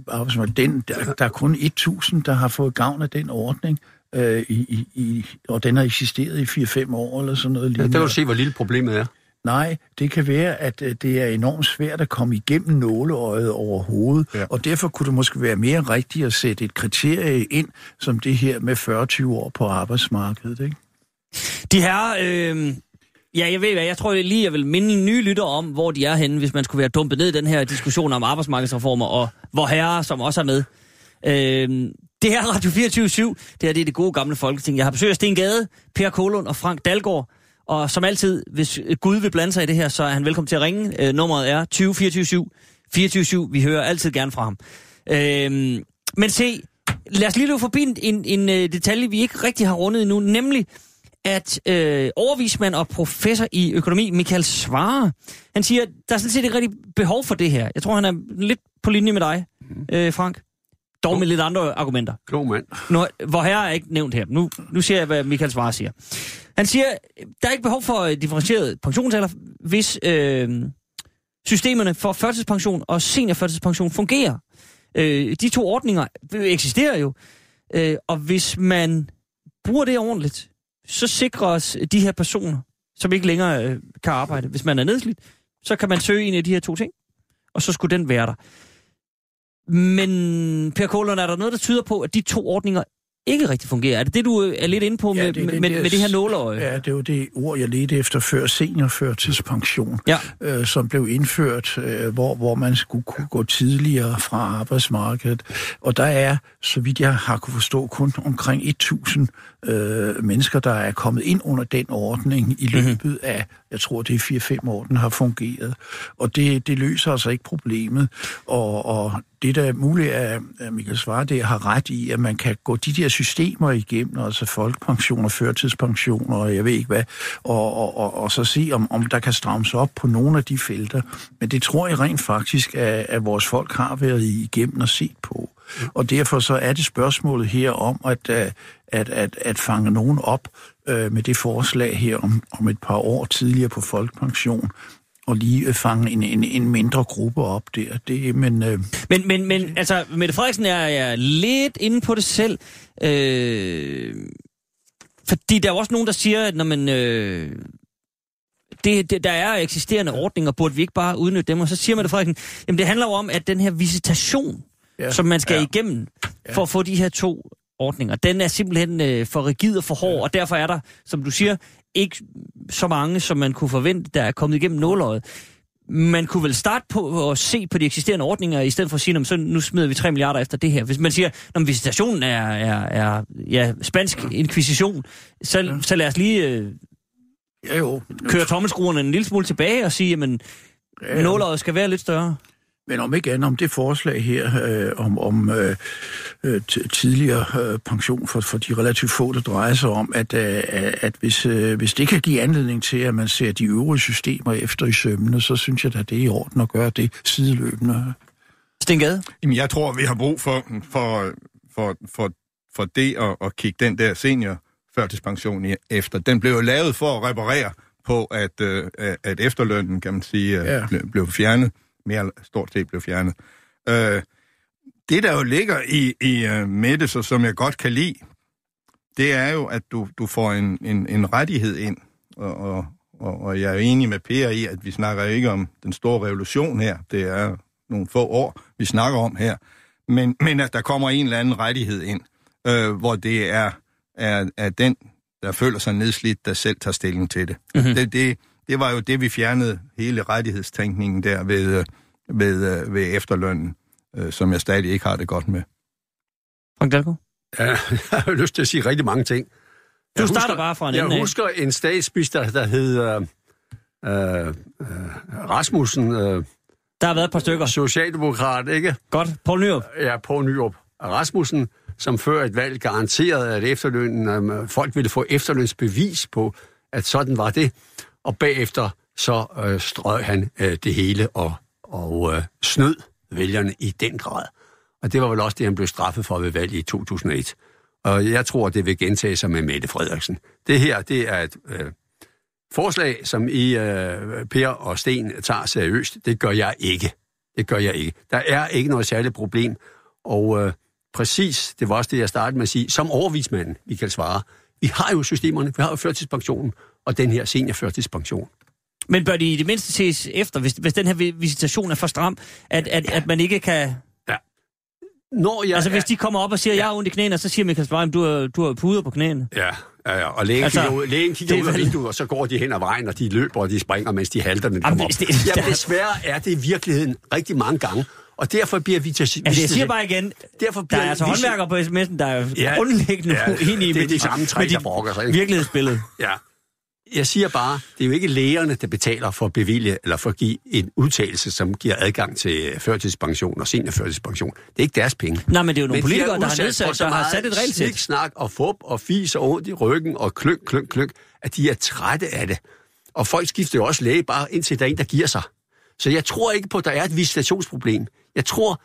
arbejdsmarked, den, der, der er kun 1.000, der har fået gavn af den ordning. Øh, i, i, og den har eksisteret i 4-5 år eller sådan noget Ja, der kan du se, hvor lille problemet er. Nej, det kan være, at øh, det er enormt svært at komme igennem nåleøjet overhovedet, Ja. og derfor kunne det måske være mere rigtigt at sætte et kriterie ind, som det her med 40-20 år på arbejdsmarkedet, ikke? De her, øh, ja, jeg ved hvad, jeg tror lige, jeg vil minde nye lytter om, hvor de er henne, hvis man skulle være dumpet ned i den her diskussion om arbejdsmarkedsreformer, og hvor herre, som også er med. Øh, det her er Radio 24 det her det er det gode gamle folketing. Jeg har besøgt Sten Gade, Per Kolund og Frank Dalgaard, og som altid, hvis Gud vil blande sig i det her, så er han velkommen til at ringe. Øh, nummeret er 20 24 24 Vi hører altid gerne fra ham. Øh, men se, lad os lige løbe forbi en, en, en øh, detalje, vi ikke rigtig har rundet endnu, nemlig at øh, overvismand og professor i økonomi, Michael Svare, han siger, der er sådan set ikke rigtig behov for det her. Jeg tror, han er lidt på linje med dig, øh, Frank. Dog med lidt andre argumenter. Klog mand. Nu, hvor herre er ikke nævnt her. Nu, nu siger jeg, hvad Michael Svare siger. Han siger, der er ikke behov for øh, differentieret pensionsalder, hvis øh, systemerne for førtidspension og seniorførtidspension fungerer. Øh, de to ordninger eksisterer jo, øh, og hvis man bruger det ordentligt, så sikres de her personer, som ikke længere øh, kan arbejde, hvis man er nedslidt, så kan man søge en af de her to ting, og så skulle den være der. Men Per Kålund, er der noget, der tyder på, at de to ordninger ikke rigtig fungerer. Er det det, du er lidt inde på med, Ja, ja, det er med, det med, med det her nåleøje? Ja, det var det ord, jeg ledte efter før, seniorførtidspension, Ja. øh, som blev indført, øh, hvor, hvor man skulle kunne gå tidligere fra arbejdsmarkedet. Og der er, så vidt jeg har kunne forstå, kun omkring 1.000 øh, mennesker, der er kommet ind under den ordning i løbet af, jeg tror det er 4-5 år, den har fungeret. Og det, det løser altså ikke problemet. Og, og det, der er muligt, er, at Michael Svare der har ret i, at man kan gå de der systemer igennem, altså folkepension og førtidspension og jeg ved ikke hvad, og, og, og, og så se, om, om der kan strammes op på nogle af de felter. Men det tror jeg rent faktisk, at, at vores folk har været igennem og set på. Og derfor så er det spørgsmålet her om at, øh, at, at, at fange nogen op øh, med det forslag her om, om et par år tidligere på folkepension, og lige øh, fange en, en, en mindre gruppe op der. Det, men, øh, Men, men, men altså, Mette Frederiksen er, er lidt inde på det selv. Øh, fordi der er jo også nogen, der siger, at når man... Øh, det, det, der er eksisterende ordninger, burde vi ikke bare udnytte dem? Og så siger Mette Frederiksen, jamen det handler jo om, at den her visitation, ja, Ja, som man skal ja. ja. igennem for at få de her to ordninger, den er simpelthen øh, for rigid og for hård, og derfor er der, som du siger, ikke så mange, som man kunne forvente, der er kommet igennem nåløjet. Man kunne vel starte på at se på de eksisterende ordninger, i stedet for at sige, "Nå, men så nu smider vi 3 milliarder efter det her. Hvis man siger, at visitationen er, er, er ja, spansk inkvisition, så, ja. så lad os lige øh, ja jo, køre tommelskruerne en lille smule tilbage og sige, Ja, ja. nåløjet skal være lidt større. Men om ikke andet om det forslag her, øh, om, om øh, øh, tidligere øh, pension for, for de relativt få, der drejer sig om, at, øh, at hvis, øh, hvis det kan give anledning til, at man ser de øvrige systemer efter i sømmene, så synes jeg, at det er i orden at gøre det sideløbende. Sten Gade? Jamen, jeg tror, vi har brug for, for, for, for, for det at, at kigge den der senior førtidspension i- efter. Den blev jo lavet for at reparere på, at, øh, at efterlønnen, kan man sige, Ja. ja. blev, blev fjernet. Mere stort set blev fjernet. Øh, det, der jo ligger i, i uh, Mette, så som jeg godt kan lide, det er jo, at du, du får en, en, en rettighed ind. Og, og, og, og jeg er jo enig med Per i, at vi snakker ikke om den store revolution her. Det er nogle få år, vi snakker om her. Men, men at der kommer en eller anden rettighed ind, øh, hvor det er, er, er den, der føler sig nedslidt, der selv tager stilling til det. Mhm. Mm-hmm. det, det. Det var jo det, vi fjernede hele rettighedstænkningen der ved, øh, ved, øh, ved efterlønnen, øh, som jeg stadig ikke har det godt med. Frank Dalgaard? Ja, jeg har lyst til at sige rigtig mange ting. Du Jeg starter husker- bare fra en Jeg ende af. husker en statsminister, der hed øh, øh, Rasmussen, øh, Der har været et par stykker. socialdemokrat, ikke? Godt. Poul Nyrup. Ja, på Nyrup Rasmussen, som før et valg garanterede, at efterlønnen, øh, folk ville få efterlønsbevis på, at sådan var det. Og bagefter så øh, strøg han øh, det hele og, og øh, snød vælgerne i den grad. Og det var vel også det, han blev straffet for ved valget i 2001. Og jeg tror, det vil gentage sig med Mette Frederiksen. Det her, det er et øh, forslag, som I, øh, Per og Sten, tager seriøst. Det gør jeg ikke. Det gør jeg ikke. Der er ikke noget særligt problem. Og øh, præcis, det var også det, jeg startede med at sige, som overvismanden, vi kan svare, vi har jo systemerne, vi har jo førtidspensionen, og den her seniorførtidspension. Men bør de i det mindste ses efter, hvis, hvis den her vi- visitation er for stram, at, at, at man ikke kan... Når jeg Altså, hvis de kommer op og siger, jeg har ondt i knæene, og så siger Michael Sparem, du har, du har puder på knæene. Ja, ja, ja. og lægen Altså, kigger, ud, lægen kigger er ud af vinduet, og så går de hen ad vejen, og de løber, og de springer, mens de halter, når de kommer op. det- det- Jamen, desværre er det i virkeligheden rigtig mange gange, og derfor bliver vi til... Altså, jeg siger bare igen, Derfor der bliver er altså håndværkere på sms'en, der er Ja, grundlæggende ja, uenige det er de samme tre, med der brokker sig, ikke? virkelighedsbillede. Ja. Jeg siger bare, det er jo ikke lægerne, der betaler for at bevilge eller for at give en udtalelse, som giver adgang til førtidspension og seniorførtidspension. Det er ikke deres penge. Nej, men det er jo nogle Men de politikere, er der har, nedsat, der har sat et regelsæt. snak og fup og fis og ondt i ryggen og klønk, klønk, klønk, at de er trætte af det. Og folk skifter jo også læge bare indtil der er en, der giver sig. Så jeg tror ikke på, at der er et visitationsproblem. Jeg tror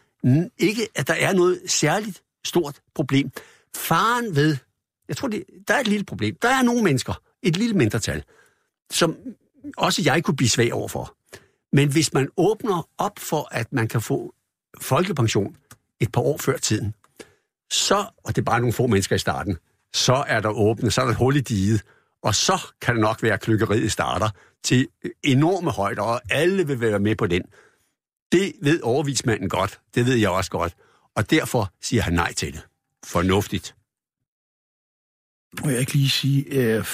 ikke, at der er noget særligt stort problem. Faren ved, jeg tror, det, der er et lille problem. Der er nogle mennesker, et lille mindretal, som også jeg kunne blive svag overfor. Men hvis man åbner op for, at man kan få folkepension et par år før tiden, så, og det er bare nogle få mennesker i starten, så er der åbnet, så er der et hul i diget, og så kan det nok være, at klykkeriet starter til enorme højder, og alle vil være med på den. Det ved overvismanden godt, det ved jeg også godt, og derfor siger han nej til det. Fornuftigt må jeg ikke lige sige, øh,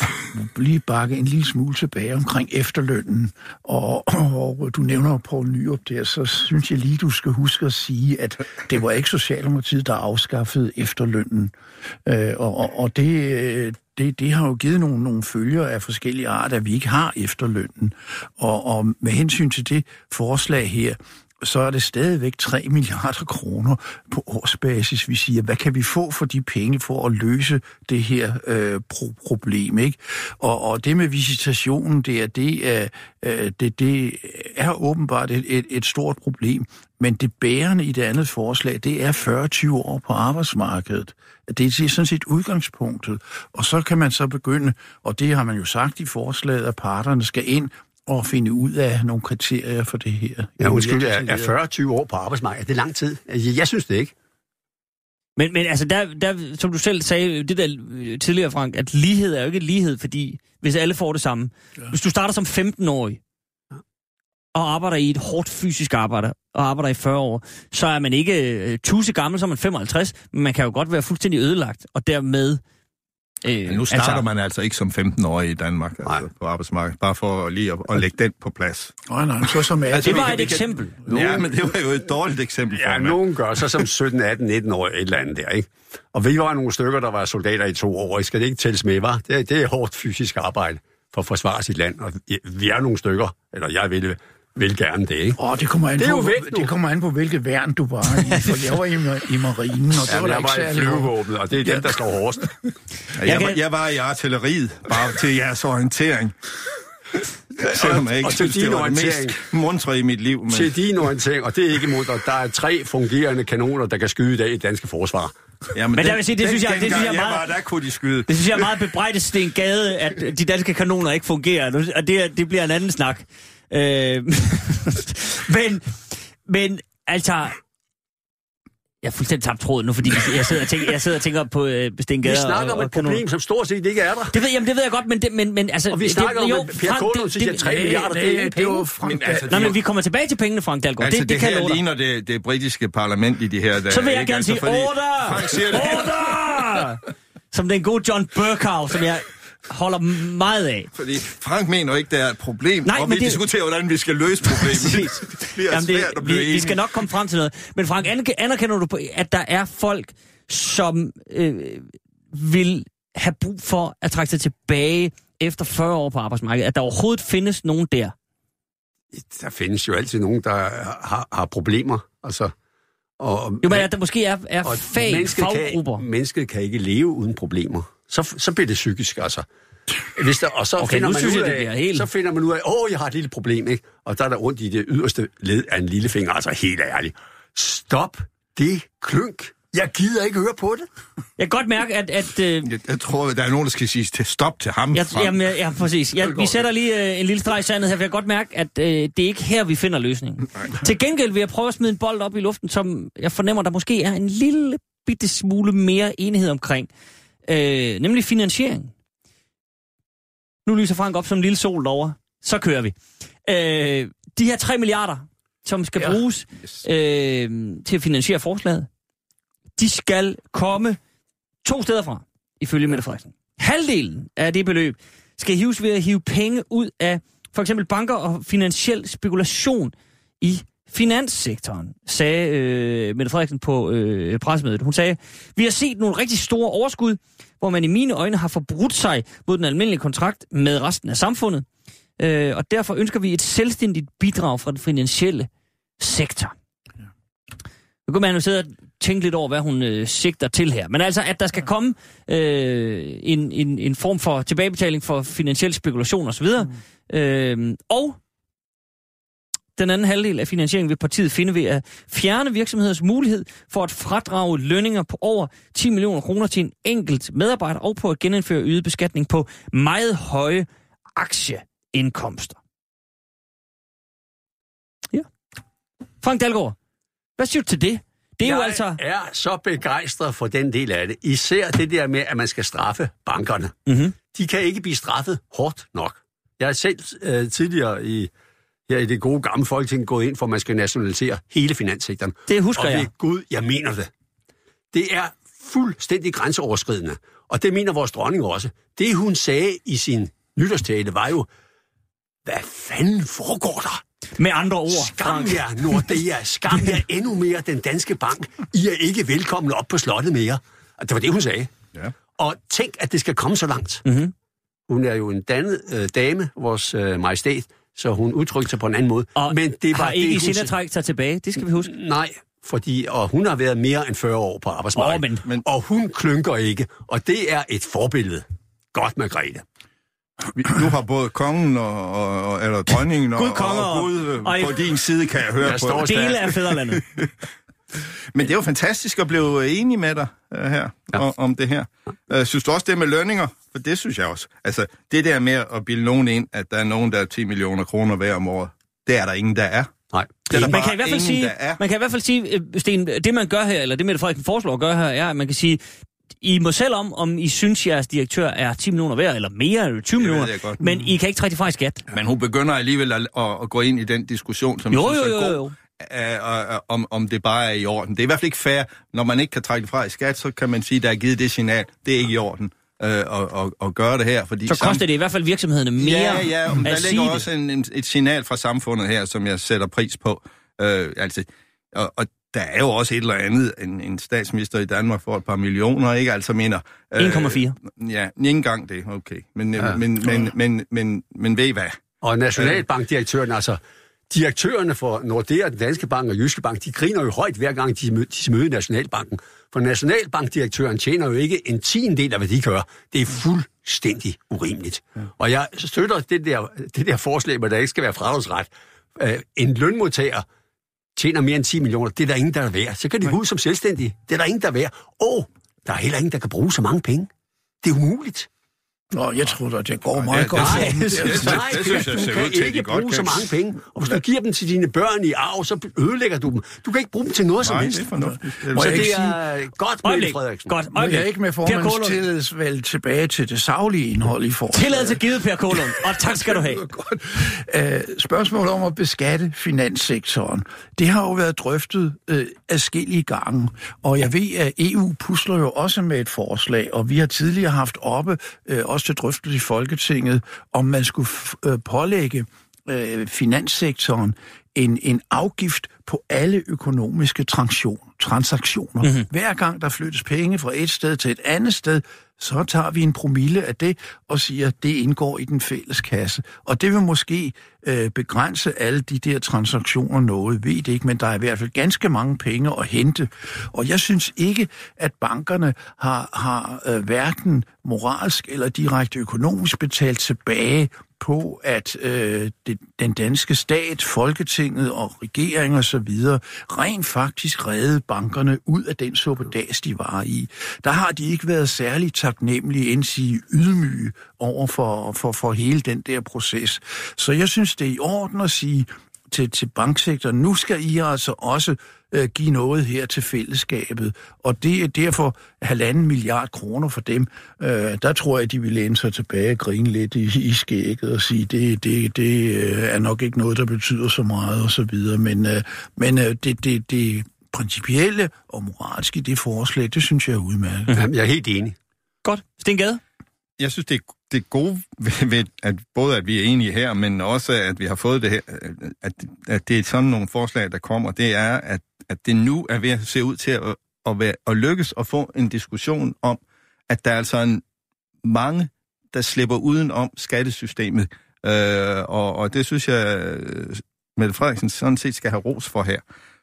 lige bakke en lille smule tilbage omkring efterlønnen, og, og du nævner Poul Nyrup der, så synes jeg lige, du skal huske at sige, at det var ikke Socialdemokratiet, der afskaffede efterlønnen. Øh, og, og, det, det, det har jo givet nogle, nogle følger af forskellige arter, at vi ikke har efterlønnen. Og, og med hensyn til det forslag her, så er det stadigvæk 3 milliarder kroner på årsbasis. Vi siger, hvad kan vi få for de penge for at løse det her øh, pro- problem? Ikke? Og, og det med visitationen, det er, det er, øh, det, det er åbenbart et, et, et stort problem. Men det bærende i det andet forslag, det er 40-20 år på arbejdsmarkedet. Det er sådan set udgangspunktet. Og så kan man så begynde, og det har man jo sagt i forslaget, at parterne skal ind og finde ud af nogle kriterier for det her. Ja, undskyld, Jeg er, er 40-20 år på arbejdsmarkedet, er det lang tid? Altså, Jeg synes det ikke. Men, men altså, der, der, som du selv sagde det der øh, tidligere, Frank, at lighed er jo ikke lighed, fordi hvis alle får det samme. Ja. Hvis du starter som 15-årig, og arbejder i et hårdt fysisk arbejde, og arbejder i 40 år, så er man ikke øh, tusse gammel, er man 55, men man kan jo godt være fuldstændig ødelagt, og dermed... Øh, Men nu starter altså, man altså ikke som 15-årig i Danmark altså, på arbejdsmarkedet, bare for lige at, at lægge den på plads. Nej, nej, så som er Altså, Det var et eksempel. Ja, men det var jo et dårligt eksempel. Ja, formand. nogen gør så som 17, 18, 19 år et eller andet der, ikke? Og vi var nogle stykker, der var soldater i to år. Skal det ikke tælles med, var? Det, er- det er hårdt fysisk arbejde for at forsvare sit land. Og vi er nogle stykker, eller jeg vil, vil gerne det, ikke? Åh, det kommer an Det er på, jo væk det kommer an på, hvilket værn du var i. For jeg var i, i marinen, og det Ja, var der jeg ikke var i flyvevåbnet, og det er dem, der står hårdest. Ja, Jeg jeg, var, jeg var i artilleriet, bare til jeres orientering. Selvom jeg ikke og til synes, det din var det mest i mit liv. Men... Til din orientering, og det er ikke imod dig, der er tre fungerende kanoner, der kan skyde i dag i danske forsvar. Jamen, Men der vil sige, det synes jeg- det synes jeg er jeg meget- var, der kunne de skyde. Det synes jeg er meget bebrejdet Sten Gade, at de danske kanoner ikke fungerer. Og det, det bliver en anden snak. Øh, men, men altså... Jeg er fuldstændig tabt tråden nu, fordi jeg sidder og tænker, jeg sidder og tænker på øh, Sten Vi snakker og, om et problem, som stort set ikke er der. Det ved, jamen, det ved jeg godt, men, det, men, men altså... Og vi det- snakker om, jo, at Per Kålund det- siger det- 3 milliarder, det er ingen det var penge. Frank, Men altså, Nej, men vi kommer tilbage til pengene, Frank Dalgaard. Altså, det, det, det, kan her dig. ligner det, det britiske parlament i de her dage. Så vil jeg gerne sige, fordi order! Frank siger det. Order! Som den gode John Burkow, som jeg holder meget af. Fordi Frank mener ikke, der er et problem, Nej, og men vi det- diskuterer, hvordan vi skal løse problemet. Det bliver Jamen, svært at blive vi, vi enige. skal nok komme frem til noget. Men Frank, anerk- anerkender du, på, at der er folk, som øh, vil have brug for at trække sig tilbage efter 40 år på arbejdsmarkedet? At der overhovedet findes nogen der? Der findes jo altid nogen, der har, har problemer. Altså, og, Jo, men at der måske er, er og fag, mennesket faggrupper. Kan, mennesket kan ikke leve uden problemer. Så, så bliver det psykisk, altså. Hvis der, og så, Okay, finder man ud det af, bliver helt- så finder man ud af, åh, jeg har et lille problem, ikke? Og der er der ondt i det yderste led af en lillefinger. Altså, helt ærligt. Stop det klønk. Jeg gider ikke høre på det. Jeg kan godt mærke, at... at øh, Jeg, jeg tror, der er nogen, der skal sige til stop til ham. jeg, jamen, ja, ja, præcis. Jeg, vi sætter lige øh, en lille streg i sandet her, for jeg kan godt mærke, at øh, det er ikke her, vi finder løsningen. Til gengæld vil jeg prøve at smide en bold op i luften, som jeg fornemmer, der måske er en lille bitte smule mere enighed omkring. Øh, nemlig finansiering. Nu lyser Frank op som en lille sol derovre. Så kører vi. Øh, de her 3 milliarder, som skal Ja. bruges øh, til at finansiere forslaget, de skal komme to steder fra, ifølge Mette Frederiksen. Halvdelen af det beløb skal hives ved at hive penge ud af for eksempel banker og finansiel spekulation i finanssektoren, sagde øh, Mette Frederiksen på øh, pressemødet. Hun sagde, vi har set nogle rigtig store overskud, hvor man i mine øjne har forbrudt sig mod den almindelige kontrakt med resten af samfundet. Øh, og derfor ønsker vi et selvstændigt bidrag fra den finansielle sektor. Nu kan man jo sidde og tænke lidt over, hvad hun øh, sigter til her. Men altså, at der skal komme øh, en, en, en form for tilbagebetaling for finansiel spekulation osv. Mm. Øh, og den anden halvdel af finansieringen vil partiet finde ved at fjerne virksomheders mulighed for at fradrage lønninger på over 10 millioner kroner til en enkelt medarbejder, og på at genindføre øget beskatning på meget høje aktieindkomster. Ja. Frank Dalgaard, hvad siger du til det? Det er jeg jo altså... er så begejstret for den del af det. Især det der med, at man skal straffe bankerne. Mm-hmm. De kan ikke blive straffet hårdt nok. Jeg har selv øh, tidligere i, her i det gode gamle folketing gået ind for, at man skal nationalisere hele finanssektoren. Det husker og jeg. ved Gud, jeg mener det. Det er fuldstændig grænseoverskridende. Og det mener vores dronning også. Det, hun sagde i sin nytårstale, var jo, hvad fanden foregår der? Med andre ord, Skam jer, Nordea. Skam jer endnu mere, den danske bank. I er ikke velkommen op på slottet mere. Og det var det, hun sagde. Ja. Og tænk, at det skal komme så langt. Mhm. Hun er jo en dannet øh, dame, vores øh, majestæt, så hun udtrykte sig på en anden måde. Og Men det var har ikke det, i hun sinde at sagde- trække sig tilbage. Det skal vi huske. Nej, fordi og hun har været mere end 40 år på arbejdsmarkedet. Åh, men- men- Og hun klynker ikke, og det er et forbillede. Godt, Margrethe. Nu har både kongen og, og, og eller dronningen og, Gud, og og- Gud og- på din side, kan jeg høre Jeg på. står Dele af fædrelandet. Men det er jo fantastisk at blive enig med dig uh, her Ja. ja. om, det her. Uh, synes du også det med lønninger? For det synes jeg også. Altså, det der med at bilde nogen ind, at der er nogen, der er 10 millioner kroner hver om året, det er der ingen, der er. Nej. Det er der man kan i hvert fald ingen, sige, der er. man kan i hvert fald sige, øh, Sten, det man gør her, eller det Mette Frederiksen foreslår at gøre her, er, at man kan sige, I må selv om, om I synes, jeres direktør er 10 millioner værd, eller mere, eller 20 Det ved millioner, men I kan ikke trække det fra i skat. Men hun begynder alligevel at, at, at gå ind i den diskussion, som Jo, synes jo, er jo, god, jo. Øh, øh, om, om det bare er i orden. Det er i hvert fald ikke fair. Når man ikke kan trække det fra i skat, så kan man sige, at der er givet det signal. Det er ikke i orden øh, at, at, at gøre det her. Fordi Så koster det i hvert fald virksomhederne mere Ja, ja, men der ligger også en, en, et signal fra samfundet her, som jeg sætter pris på. Øh, altså, og, og der er jo også et eller andet, en, en statsminister i Danmark får et par millioner, ikke? Altså, mener... 1,4. Ja, ikke engang det, okay. Men, ja. men, men, men, men, men ved I hvad? Og nationalbankdirektøren, altså direktørerne for Nordea, danske bank og Jyske Bank, de griner jo højt hver gang de, mø- de møder Nationalbanken. For Nationalbankdirektøren tjener jo ikke en tiendel af, hvad de gør. Det er fuldstændig urimeligt. Og jeg støtter det der, det der forslag, hvor der ikke skal være fradragsret. Øh, en lønmodtager tjener mere end 10 millioner. Det er der ingen, der er værd. Så kan de gå ud som selvstændige. Det er der ingen, der er værd. Og der er heller ingen, der kan bruge så mange penge. Det er umuligt. Nå, jeg tror da, det går meget det- godt. Nej, for dem. det- nej, det synes jeg du kan til, ikke godt bruge så mange penge. Og hvis du giver dem til dine børn i arv, så ødelægger du dem. Du kan ikke bruge dem til noget som helst. det er fornuftigt. Så det sige- er godt, Mette. Frederiksen. Godt, øjeblik. jeg ikke med formandens tillidsvalg tilbage til det saglige indhold i forslaget? Tilladelse givet, Per Kålund. Og tak skal du have. Godt. Øh, spørgsmålet om at beskatte finanssektoren, det har jo været drøftet øh, adskillige gange, og jeg ved, at EU pusler jo også med et forslag, og vi har tidligere haft oppe, øh, også til drøftelse i Folketinget, om man skulle øh, pålægge øh, finanssektoren en, en afgift på alle økonomiske transaktion, transaktioner. Mm-hmm. Hver gang der flyttes penge fra et sted til et andet sted, så tager vi en promille af det og siger, at det indgår i den fælles kasse. Og det vil måske øh, begrænse alle de der transaktioner noget, ved det ikke, men der er i hvert fald ganske mange penge at hente. Og jeg synes ikke, at bankerne har, har øh, hverken moralsk eller direkte økonomisk betalt tilbage på, at øh, det, den danske stat, Folketinget og regering og så videre rent faktisk redde bankerne ud af den suppedas, de var i. Der har de ikke været særlig taknemmelige, end sige ydmyge over for, for, for hele den der proces. Så jeg synes, det er i orden at sige til, til banksektoren, nu skal I altså også øh, give noget her til fællesskabet. Og det er derfor halvanden milliard kroner for dem. Øh, der tror jeg, de vil læne sig tilbage og grine lidt i, i skægget og sige, det, det, det øh, er nok ikke noget, der betyder så meget og så videre. Men, øh, men øh, det, det, det principielle og moralske i det forslag, det synes jeg er udmærket. Jamen, jeg er helt enig. Godt. Sten Gade. jeg synes, det er, det gode ved, at både at vi er enige her, men også at vi har fået det her, at, at det er sådan nogle forslag, der kommer, det er, at, at det nu er ved at se ud til at, at, være, at lykkes at få en diskussion om, at der er altså en, mange, der slipper uden om skattesystemet. Øh, og, og det synes jeg, Mette Frederiksen sådan set skal have ros for her.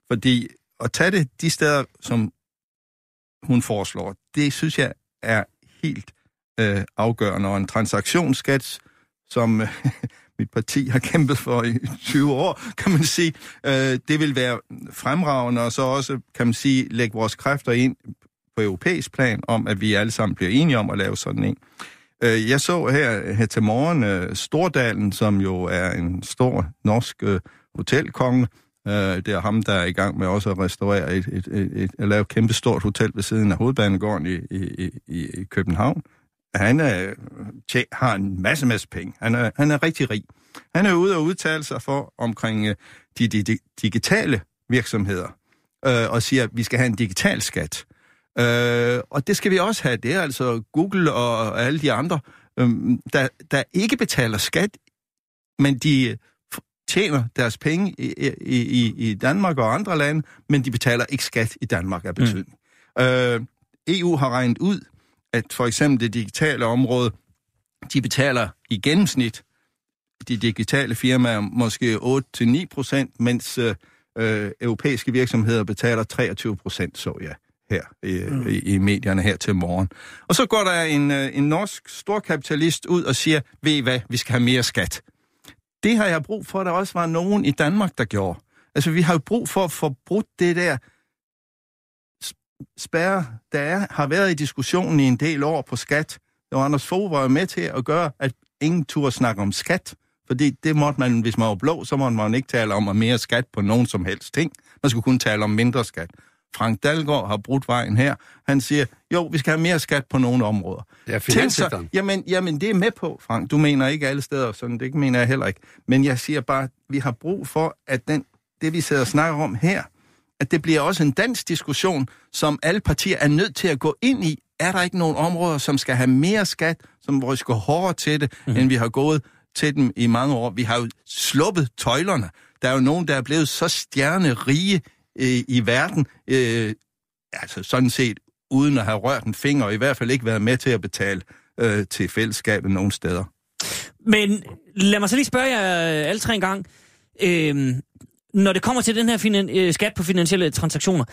Fordi at tage det de steder, som hun foreslår, det synes jeg er helt øh, afgørende. Og en transaktionsskat, som øh, mit parti har kæmpet for i 20 år, kan man sige, øh, det vil være fremragende, og så også, kan man sige, lægge vores kræfter ind på europæisk plan, om at vi alle sammen bliver enige om at lave sådan en. Øh, jeg så her, her til morgen øh, Stordalen, som jo er en stor norsk øh, hotelkonge. Øh, det er ham, der er i gang med også at restaurere et, et, et, et, at lave et kæmpe stort hotel ved siden af hovedbanegården i, i, i, i København. Han er, tje, har en masse, masse penge. Han er, han er rigtig rig. Han er ude og udtale sig for omkring øh, de, de, de digitale virksomheder, øh, og siger, at vi skal have en digital skat. Øh, og det skal vi også have. Det er altså Google og alle de andre, øh, der, der ikke betaler skat, men de tjener deres penge i, i, i, i Danmark og andre lande, men de betaler ikke skat i Danmark af betydning. Mm. Øh, EU har regnet ud, at for eksempel det digitale område, de betaler i gennemsnit de digitale firmaer måske 8-9 procent, mens øh, øh, europæiske virksomheder betaler 23 procent, så jeg her i, mm. i, i medierne her til morgen. Og så går der en, øh, en norsk storkapitalist ud og siger, ved I hvad, vi skal have mere skat. Det har jeg brug for, at der også var nogen i Danmark, der gjorde. Altså, vi har jo brug for at få brudt det der spærre, der er, har været i diskussionen i en del år på skat. Var Anders Fogh var med til at gøre, at ingen turde snakke om skat. Fordi det måtte man, hvis man var blå, så måtte man ikke tale om mere skat på nogen som helst ting. Man skulle kun tale om mindre skat. Frank Dalgaard har brudt vejen her. Han siger, jo, vi skal have mere skat på nogle områder. Ja, finanssektoren. Jamen, jamen, det er med på, Frank. Du mener ikke alle steder, sådan det mener jeg heller ikke. Men jeg siger bare, vi har brug for, at den, det, vi sidder og snakker om her, at det bliver også en dansk diskussion, som alle partier er nødt til at gå ind i. Er der ikke nogen områder, som skal have mere skat, som hvor vi skal hårdere til det, mm. end vi har gået til dem i mange år? Vi har jo sluppet tøjlerne. Der er jo nogen, der er blevet så stjernerige øh, i verden, øh, altså sådan set uden at have rørt en finger, og i hvert fald ikke været med til at betale øh, til fællesskabet nogen steder. Men lad mig så lige spørge jer alle tre en gang. Øh, når det kommer til den her finan- øh, skat på finansielle transaktioner,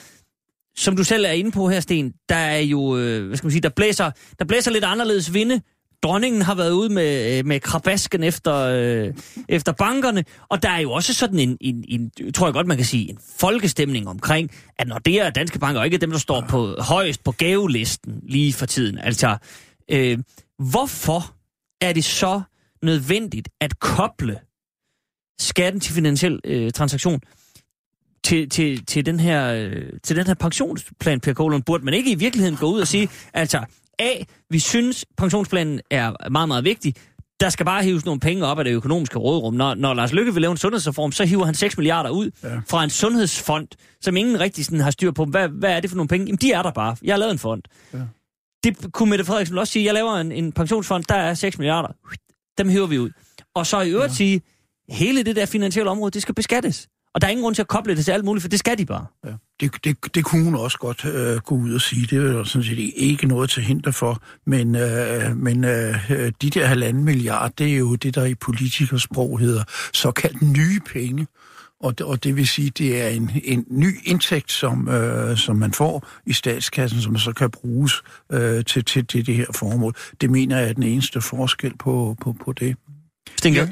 som du selv er inde på her, Sten, der er jo, øh, hvad skal man sige, der blæser, der blæser lidt anderledes vinde. Dronningen har været ude med, øh, med krabasken efter, øh, efter bankerne, og der er jo også sådan en, en, en, tror jeg godt man kan sige, en folkestemning omkring, at når det er danske banker, og ikke dem, der står på højst på gavelisten lige for tiden, altså, øh, hvorfor er det så nødvendigt at koble skatten til finansiel øh, transaktion til, til, til, den her, øh, til den her pensionsplan, Per Kolund, burde man ikke i virkeligheden gå ud og sige, altså, A, vi synes, pensionsplanen er meget, meget vigtig, der skal bare hives nogle penge op af det økonomiske rådrum. Når, når Lars Lykke vil lave en sundhedsreform, så hiver han 6 milliarder ud ja. fra en sundhedsfond, som ingen rigtig sådan har styr på. Hvad, hvad er det for nogle penge? Jamen, de er der bare. Jeg har lavet en fond. Ja. Det kunne Mette Frederiksen også sige. Jeg laver en, en pensionsfond, der er 6 milliarder. Dem hiver vi ud. Og så i øvrigt ja. sige, hele det der finansielle område, det skal beskattes. Og der er ingen grund til at koble det til alt muligt, for det skal de bare. Ja. Det, det, det kunne hun også godt øh, gå ud og sige. Det er jo sådan set ikke noget til hinder for. Men, øh, men øh, de der halvanden milliard, det er jo det, der i politikersprog hedder såkaldt nye penge. Og det, og det vil sige, det er en, en ny indtægt, som, øh, som man får i statskassen, som så kan bruges øh, til, til, til det her formål. Det mener jeg er den eneste forskel på, på, på det.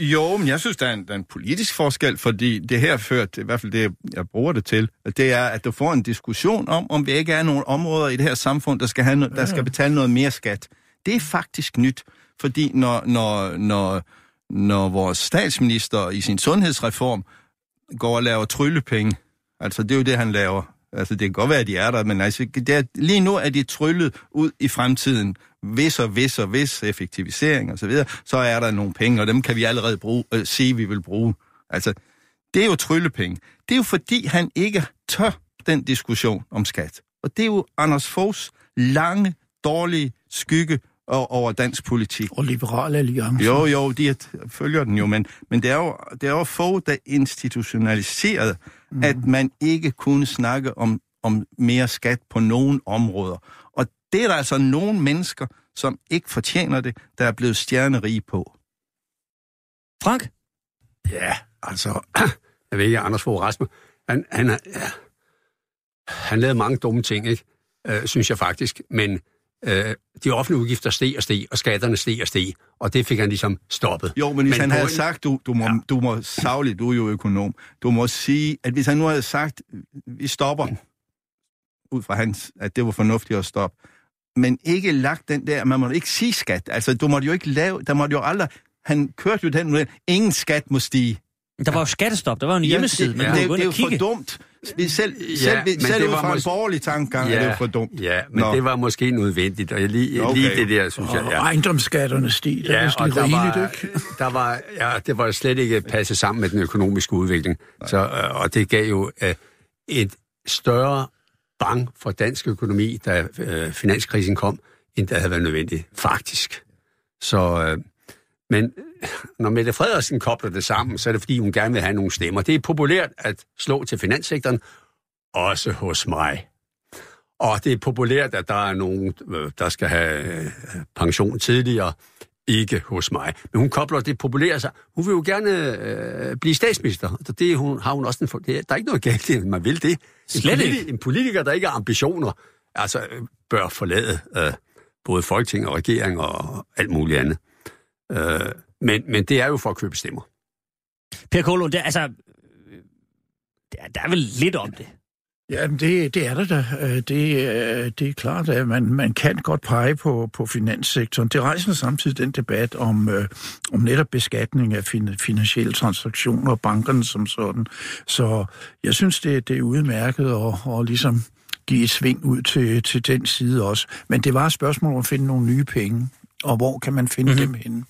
Jo, jo, men jeg synes, der er, en, der er en politisk forskel, fordi det her ført, i hvert fald det, jeg bruger det til, det er, at du får en diskussion om, om vi ikke er nogle områder i det her samfund, der skal, have, no- der skal betale noget mere skat. Det er faktisk nyt, fordi når, når, når, når vores statsminister i sin sundhedsreform går og laver tryllepenge, altså det er jo det, han laver, Altså, det kan godt være, at de er der, men altså, det er, lige nu er de tryllet ud i fremtiden. Hvis og hvis og hvis effektivisering og så videre, så er der nogle penge, og dem kan vi allerede bruge, øh, sige, vi vil bruge. Altså, det er jo tryllepenge. Det er jo fordi, han ikke tør den diskussion om skat. Og det er jo Anders Foghs lange, dårlige skygge over dansk politik. Og liberale alliance. Jo, jo, de følger den jo, men, men det er jo, det er jo få, der institutionaliseret, mm. at man ikke kunne snakke om, om mere skat på nogen områder. Og det er der altså nogle mennesker, som ikke fortjener det, der er blevet stjernerige på. Frank? Ja, altså, jeg ved ikke, Anders Fogh Rasmus, han, han, ja, han lavede mange dumme ting, ikke? Øh, synes jeg faktisk, men øh, de offentlige udgifter steg og steg, og skatterne steg og steg, og det fik han ligesom stoppet. Jo, men hvis men han havde en... sagt, du, du må, ja. du må savligt, du er jo økonom, du må sige, at hvis han nu havde sagt, vi stopper, ud fra hans, at det var fornuftigt at stoppe, men ikke lagt den der, man må ikke sige skat, altså du måtte jo ikke lave, der måtte jo aldrig, han kørte jo den model, ingen skat må stige. Der var jo skattestop, der var en hjemmeside, ja, det, det, det, det er jo for dumt. Selv, selv, ja, selv, selv ud fra mås- en borgerlig tankegang ja, er det for dumt. Ja, men Nå. det var måske nødvendigt, og jeg lige, okay. lige det der, synes og jeg. Ja. ejendomsskatterne steg, det ja, og der rigeligt, var, ikke? Der var, ja, det var slet ikke passet sammen med den økonomiske udvikling. Så, øh, og det gav jo uh, et større bange for dansk økonomi, da øh, finanskrisen kom, end det havde været nødvendigt, faktisk. Så, øh, men når Mette Frederiksen kobler det sammen, så er det fordi, hun gerne vil have nogle stemmer. Det er populært at slå til finanssektoren, også hos mig. Og det er populært, at der er nogen, øh, der skal have øh, pension tidligere, ikke hos mig. Men hun kobler det populære sig. Hun vil jo gerne øh, blive statsminister. Så det hun, har hun også en, det, der er ikke noget galt i, man vil det. En, Slet politi- ikke. en politiker, der ikke har ambitioner, altså øh, bør forlade øh, både Folketing og regering og alt muligt andet. Øh, men, men det er jo for at købe stemmer. Per Kolund, det, er- altså, der, der er vel lidt om det. Ja, men det, det er der da. Øh, Det, øh, det er klart, at man, man kan godt pege på, på finanssektoren. Det rejser samtidig den debat om, øh, om netop beskatning af fin, finansielle transaktioner og bankerne som sådan. Så jeg synes, det, det er udmærket at, at ligesom give et sving ud til, til den side også. Men det var et spørgsmål om at finde nogle nye penge. Og hvor kan man finde mm-hmm. dem henne?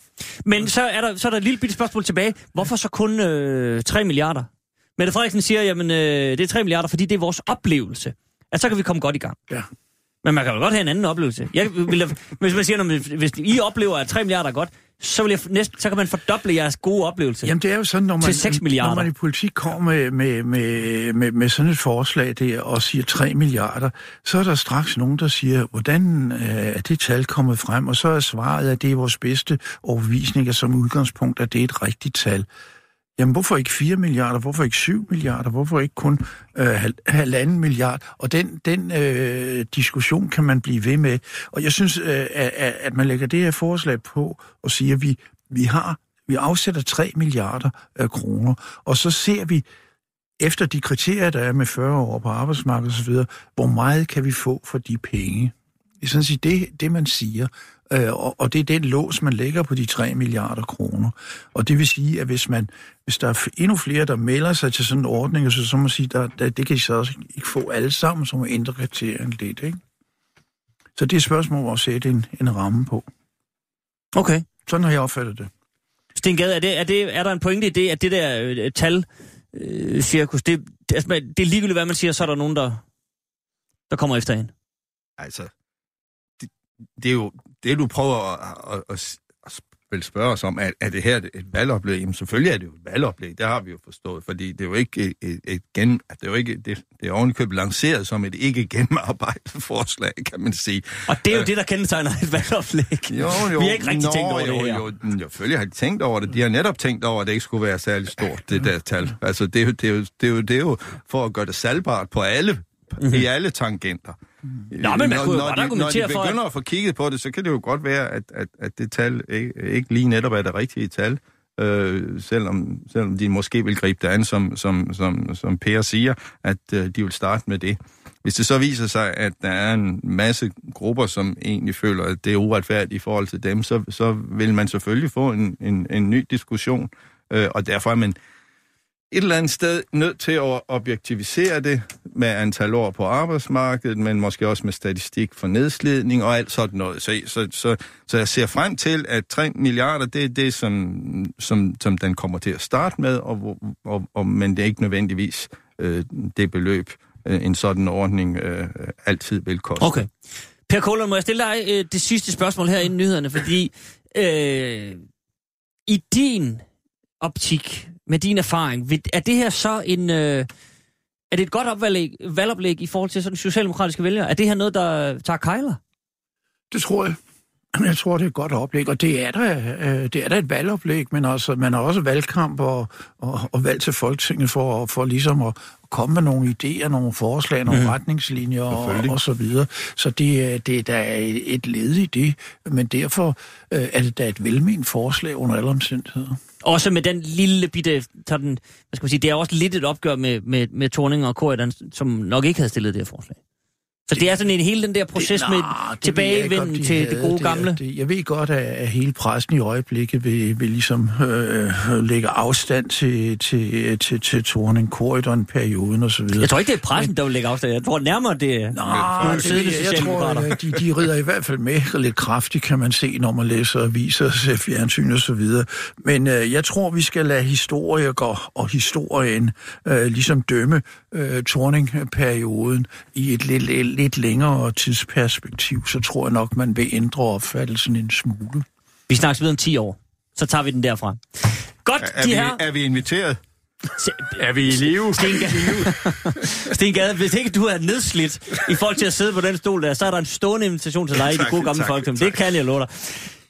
Men så er der, så er der et lille bitte spørgsmål tilbage. Hvorfor så kun øh, 3 milliarder? Mette Frederiksen siger, jamen øh, det er 3 milliarder, fordi det er vores oplevelse. At så kan vi komme godt i gang. Ja. Men man kan jo godt have en anden oplevelse. Jeg vil, hvis man siger, hvis I oplever, at 3 milliarder er godt, så, vil jeg næsten, så kan man fordoble jeres gode oplevelse. Jamen det er jo sådan, når man, Til 6 milliarder. når man i politik kommer med, med, med, med, med sådan et forslag der og siger 3 milliarder, så er der straks nogen, der siger, hvordan øh, er det tal kommet frem? Og så er svaret, at det er vores bedste overbevisning, at som udgangspunkt, at det er et rigtigt tal. Jamen, hvorfor ikke 4 milliarder? Hvorfor ikke 7 milliarder? Hvorfor ikke kun øh, halvanden milliard? Og den, den øh, diskussion kan man blive ved med. Og jeg synes, øh, at, at man lægger det her forslag på og siger, at vi, vi har vi afsætter 3 milliarder øh, kroner, og så ser vi, efter de kriterier, der er med 40 år på arbejdsmarkedet osv., hvor meget kan vi få for de penge? Det er sådan set det, det man siger. Øh, og, og det er den lås, man lægger på de 3 milliarder kroner. Og det vil sige, at hvis, man, hvis der er endnu flere, der melder sig til sådan en ordning, så, så må man sige, der, der, det kan de så også ikke få alle sammen, så må ændre kriterierne lidt. Ikke? Så det er et spørgsmål om at sætte en, en ramme på. Okay. Sådan har jeg opfattet det. Sten Gade, er, det, er, det, er der en pointe i det, at det der øh, tal, øh, cirkus, det, det, altså, det er ligegyldigt, hvad man siger, så er der nogen, der, der kommer efter en. Altså, det, det er jo det, du prøver at, at, at, at vil spørge os om, er, er det her et valgoplæg? Jamen selvfølgelig er det jo et valgoplæg, det har vi jo forstået, fordi det er jo ikke et, et, et gen, det er jo ikke, det, det er ovenikøbet lanceret som et ikke gennemarbejdet forslag, kan man sige. Og det er jo det, der kendetegner et valgoplæg. Jo, jo. Vi har ikke rigtig Nå, tænkt over jo, det her. Jo, jo, selvfølgelig har de tænkt over det. De har netop tænkt over, at det ikke skulle være særlig stort, det der tal. Altså, det er jo, det er jo, det er jo, det er jo for at gøre det salgbart på alle, mm-hmm. i alle tangenter. Nå, men man kunne jo når godt de, argumentere når de for, at- begynder at få kigget på det, så kan det jo godt være, at, at, at det tal ikke, ikke lige netop er det rigtige tal. Øh, selvom, selvom de måske vil gribe det an, som, som, som, som Per siger, at øh, de vil starte med det. Hvis det så viser sig, at der er en masse grupper, som egentlig føler, at det er uretfærdigt i forhold til dem, så, så vil man selvfølgelig få en, en, en ny diskussion, øh, og derfor er man et eller andet sted nødt til at objektivisere det med antal år på arbejdsmarkedet, men måske også med statistik for nedslidning og alt sådan noget. Så, så, så, så jeg ser frem til, at 3 milliarder, det er det, som, som, som den kommer til at starte med, og, og, og, men det er ikke nødvendigvis øh, det beløb, øh, en sådan ordning øh, altid vil koste. Okay. Per Kohler, må jeg stille dig øh, det sidste spørgsmål her inden nyhederne, fordi øh, i din optik, med din erfaring, er det her så en... Øh, er det et godt opvalg, valgoplæg i forhold til sådan socialdemokratiske vælgere? Er det her noget, der tager kejler? Det tror jeg. Jeg tror, det er et godt oplæg, og det er der, øh, det er der et valgoplæg, men altså, man har også valgkamp og, og, og valg til Folketinget for, for ligesom at komme med nogle idéer, nogle forslag, nogle mm. retningslinjer og, og så videre. Så det, er- det er da et led i det, men derfor øh, er det da et velment forslag under alle omstændigheder. Også med den lille bitte, sådan, hvad skal man sige, det er også lidt et opgør med, med, med Torning og Corridan, som nok ikke havde stillet det her forslag. Så det er sådan en hele den der proces Det- med det tilbagevenden de til det gode er- gamle. Det, jeg ved godt, at, at hele pressen i øjeblikket vil, vil ligesom øh, lægge afstand til, til, til, til Torning Corridon-perioden og så videre. Jeg tror ikke, det er pressen, der vil lægge afstand. Jeg tror nærmere, det er nogle det, siddende jeg, tror, at de, de rider i hvert fald med lidt kraftigt, kan man se, når man læser aviser, ser fjernsyn og så videre. Men øh, jeg tror, vi skal lade historikere og historien øh, ligesom dømme øh, Torning-perioden i et lidt, lidt, længere tidsperspektiv. Så tror jeg nok, man vil ændre opfattelsen en smule. Vi snakkes videre om 10 år. Så tager vi den derfra. Godt, Er, de vi, her... er vi inviteret? Er vi i live? Sten Gade, Sten Gade, hvis ikke du er nedslidt i forhold til at sidde på den stol der, så er der en stående invitation til dig i Tak, gode gamle tak, folketing. tak. Det kan jeg love dig.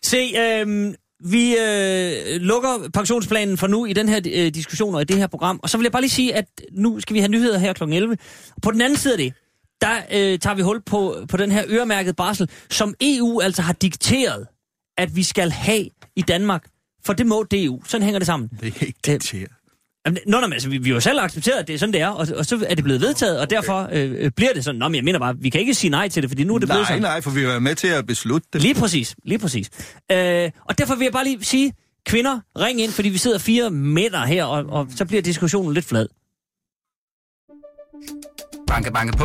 Se, øhm, vi øh, lukker pensionsplanen for nu i den her øh, diskussion og i det her program. Og så vil jeg bare lige sige, at nu skal vi have nyheder her kl. 11. På den anden side af det, der øh, tager vi hul på, på den her øremærkede barsel, som EU altså har dikteret, at vi skal have i Danmark. For det må DU. Sådan hænger det sammen. Det er ikke dikteret. Jamen, Nå, nå, men altså, vi, vi har jo selv accepteret, at det er sådan, det er, og, og så er det blevet vedtaget, og derfor øh, øh, bliver det sådan. Nå, men jeg mener bare, vi kan ikke sige nej til det, fordi nu er det blevet Nej, sådan. nej, for vi var med til at beslutte det. Lige præcis, lige præcis. Øh, og derfor vil jeg bare lige sige, kvinder, ring ind, fordi vi sidder fire mænd her, og, og så bliver diskussionen lidt flad. Banke, banke på.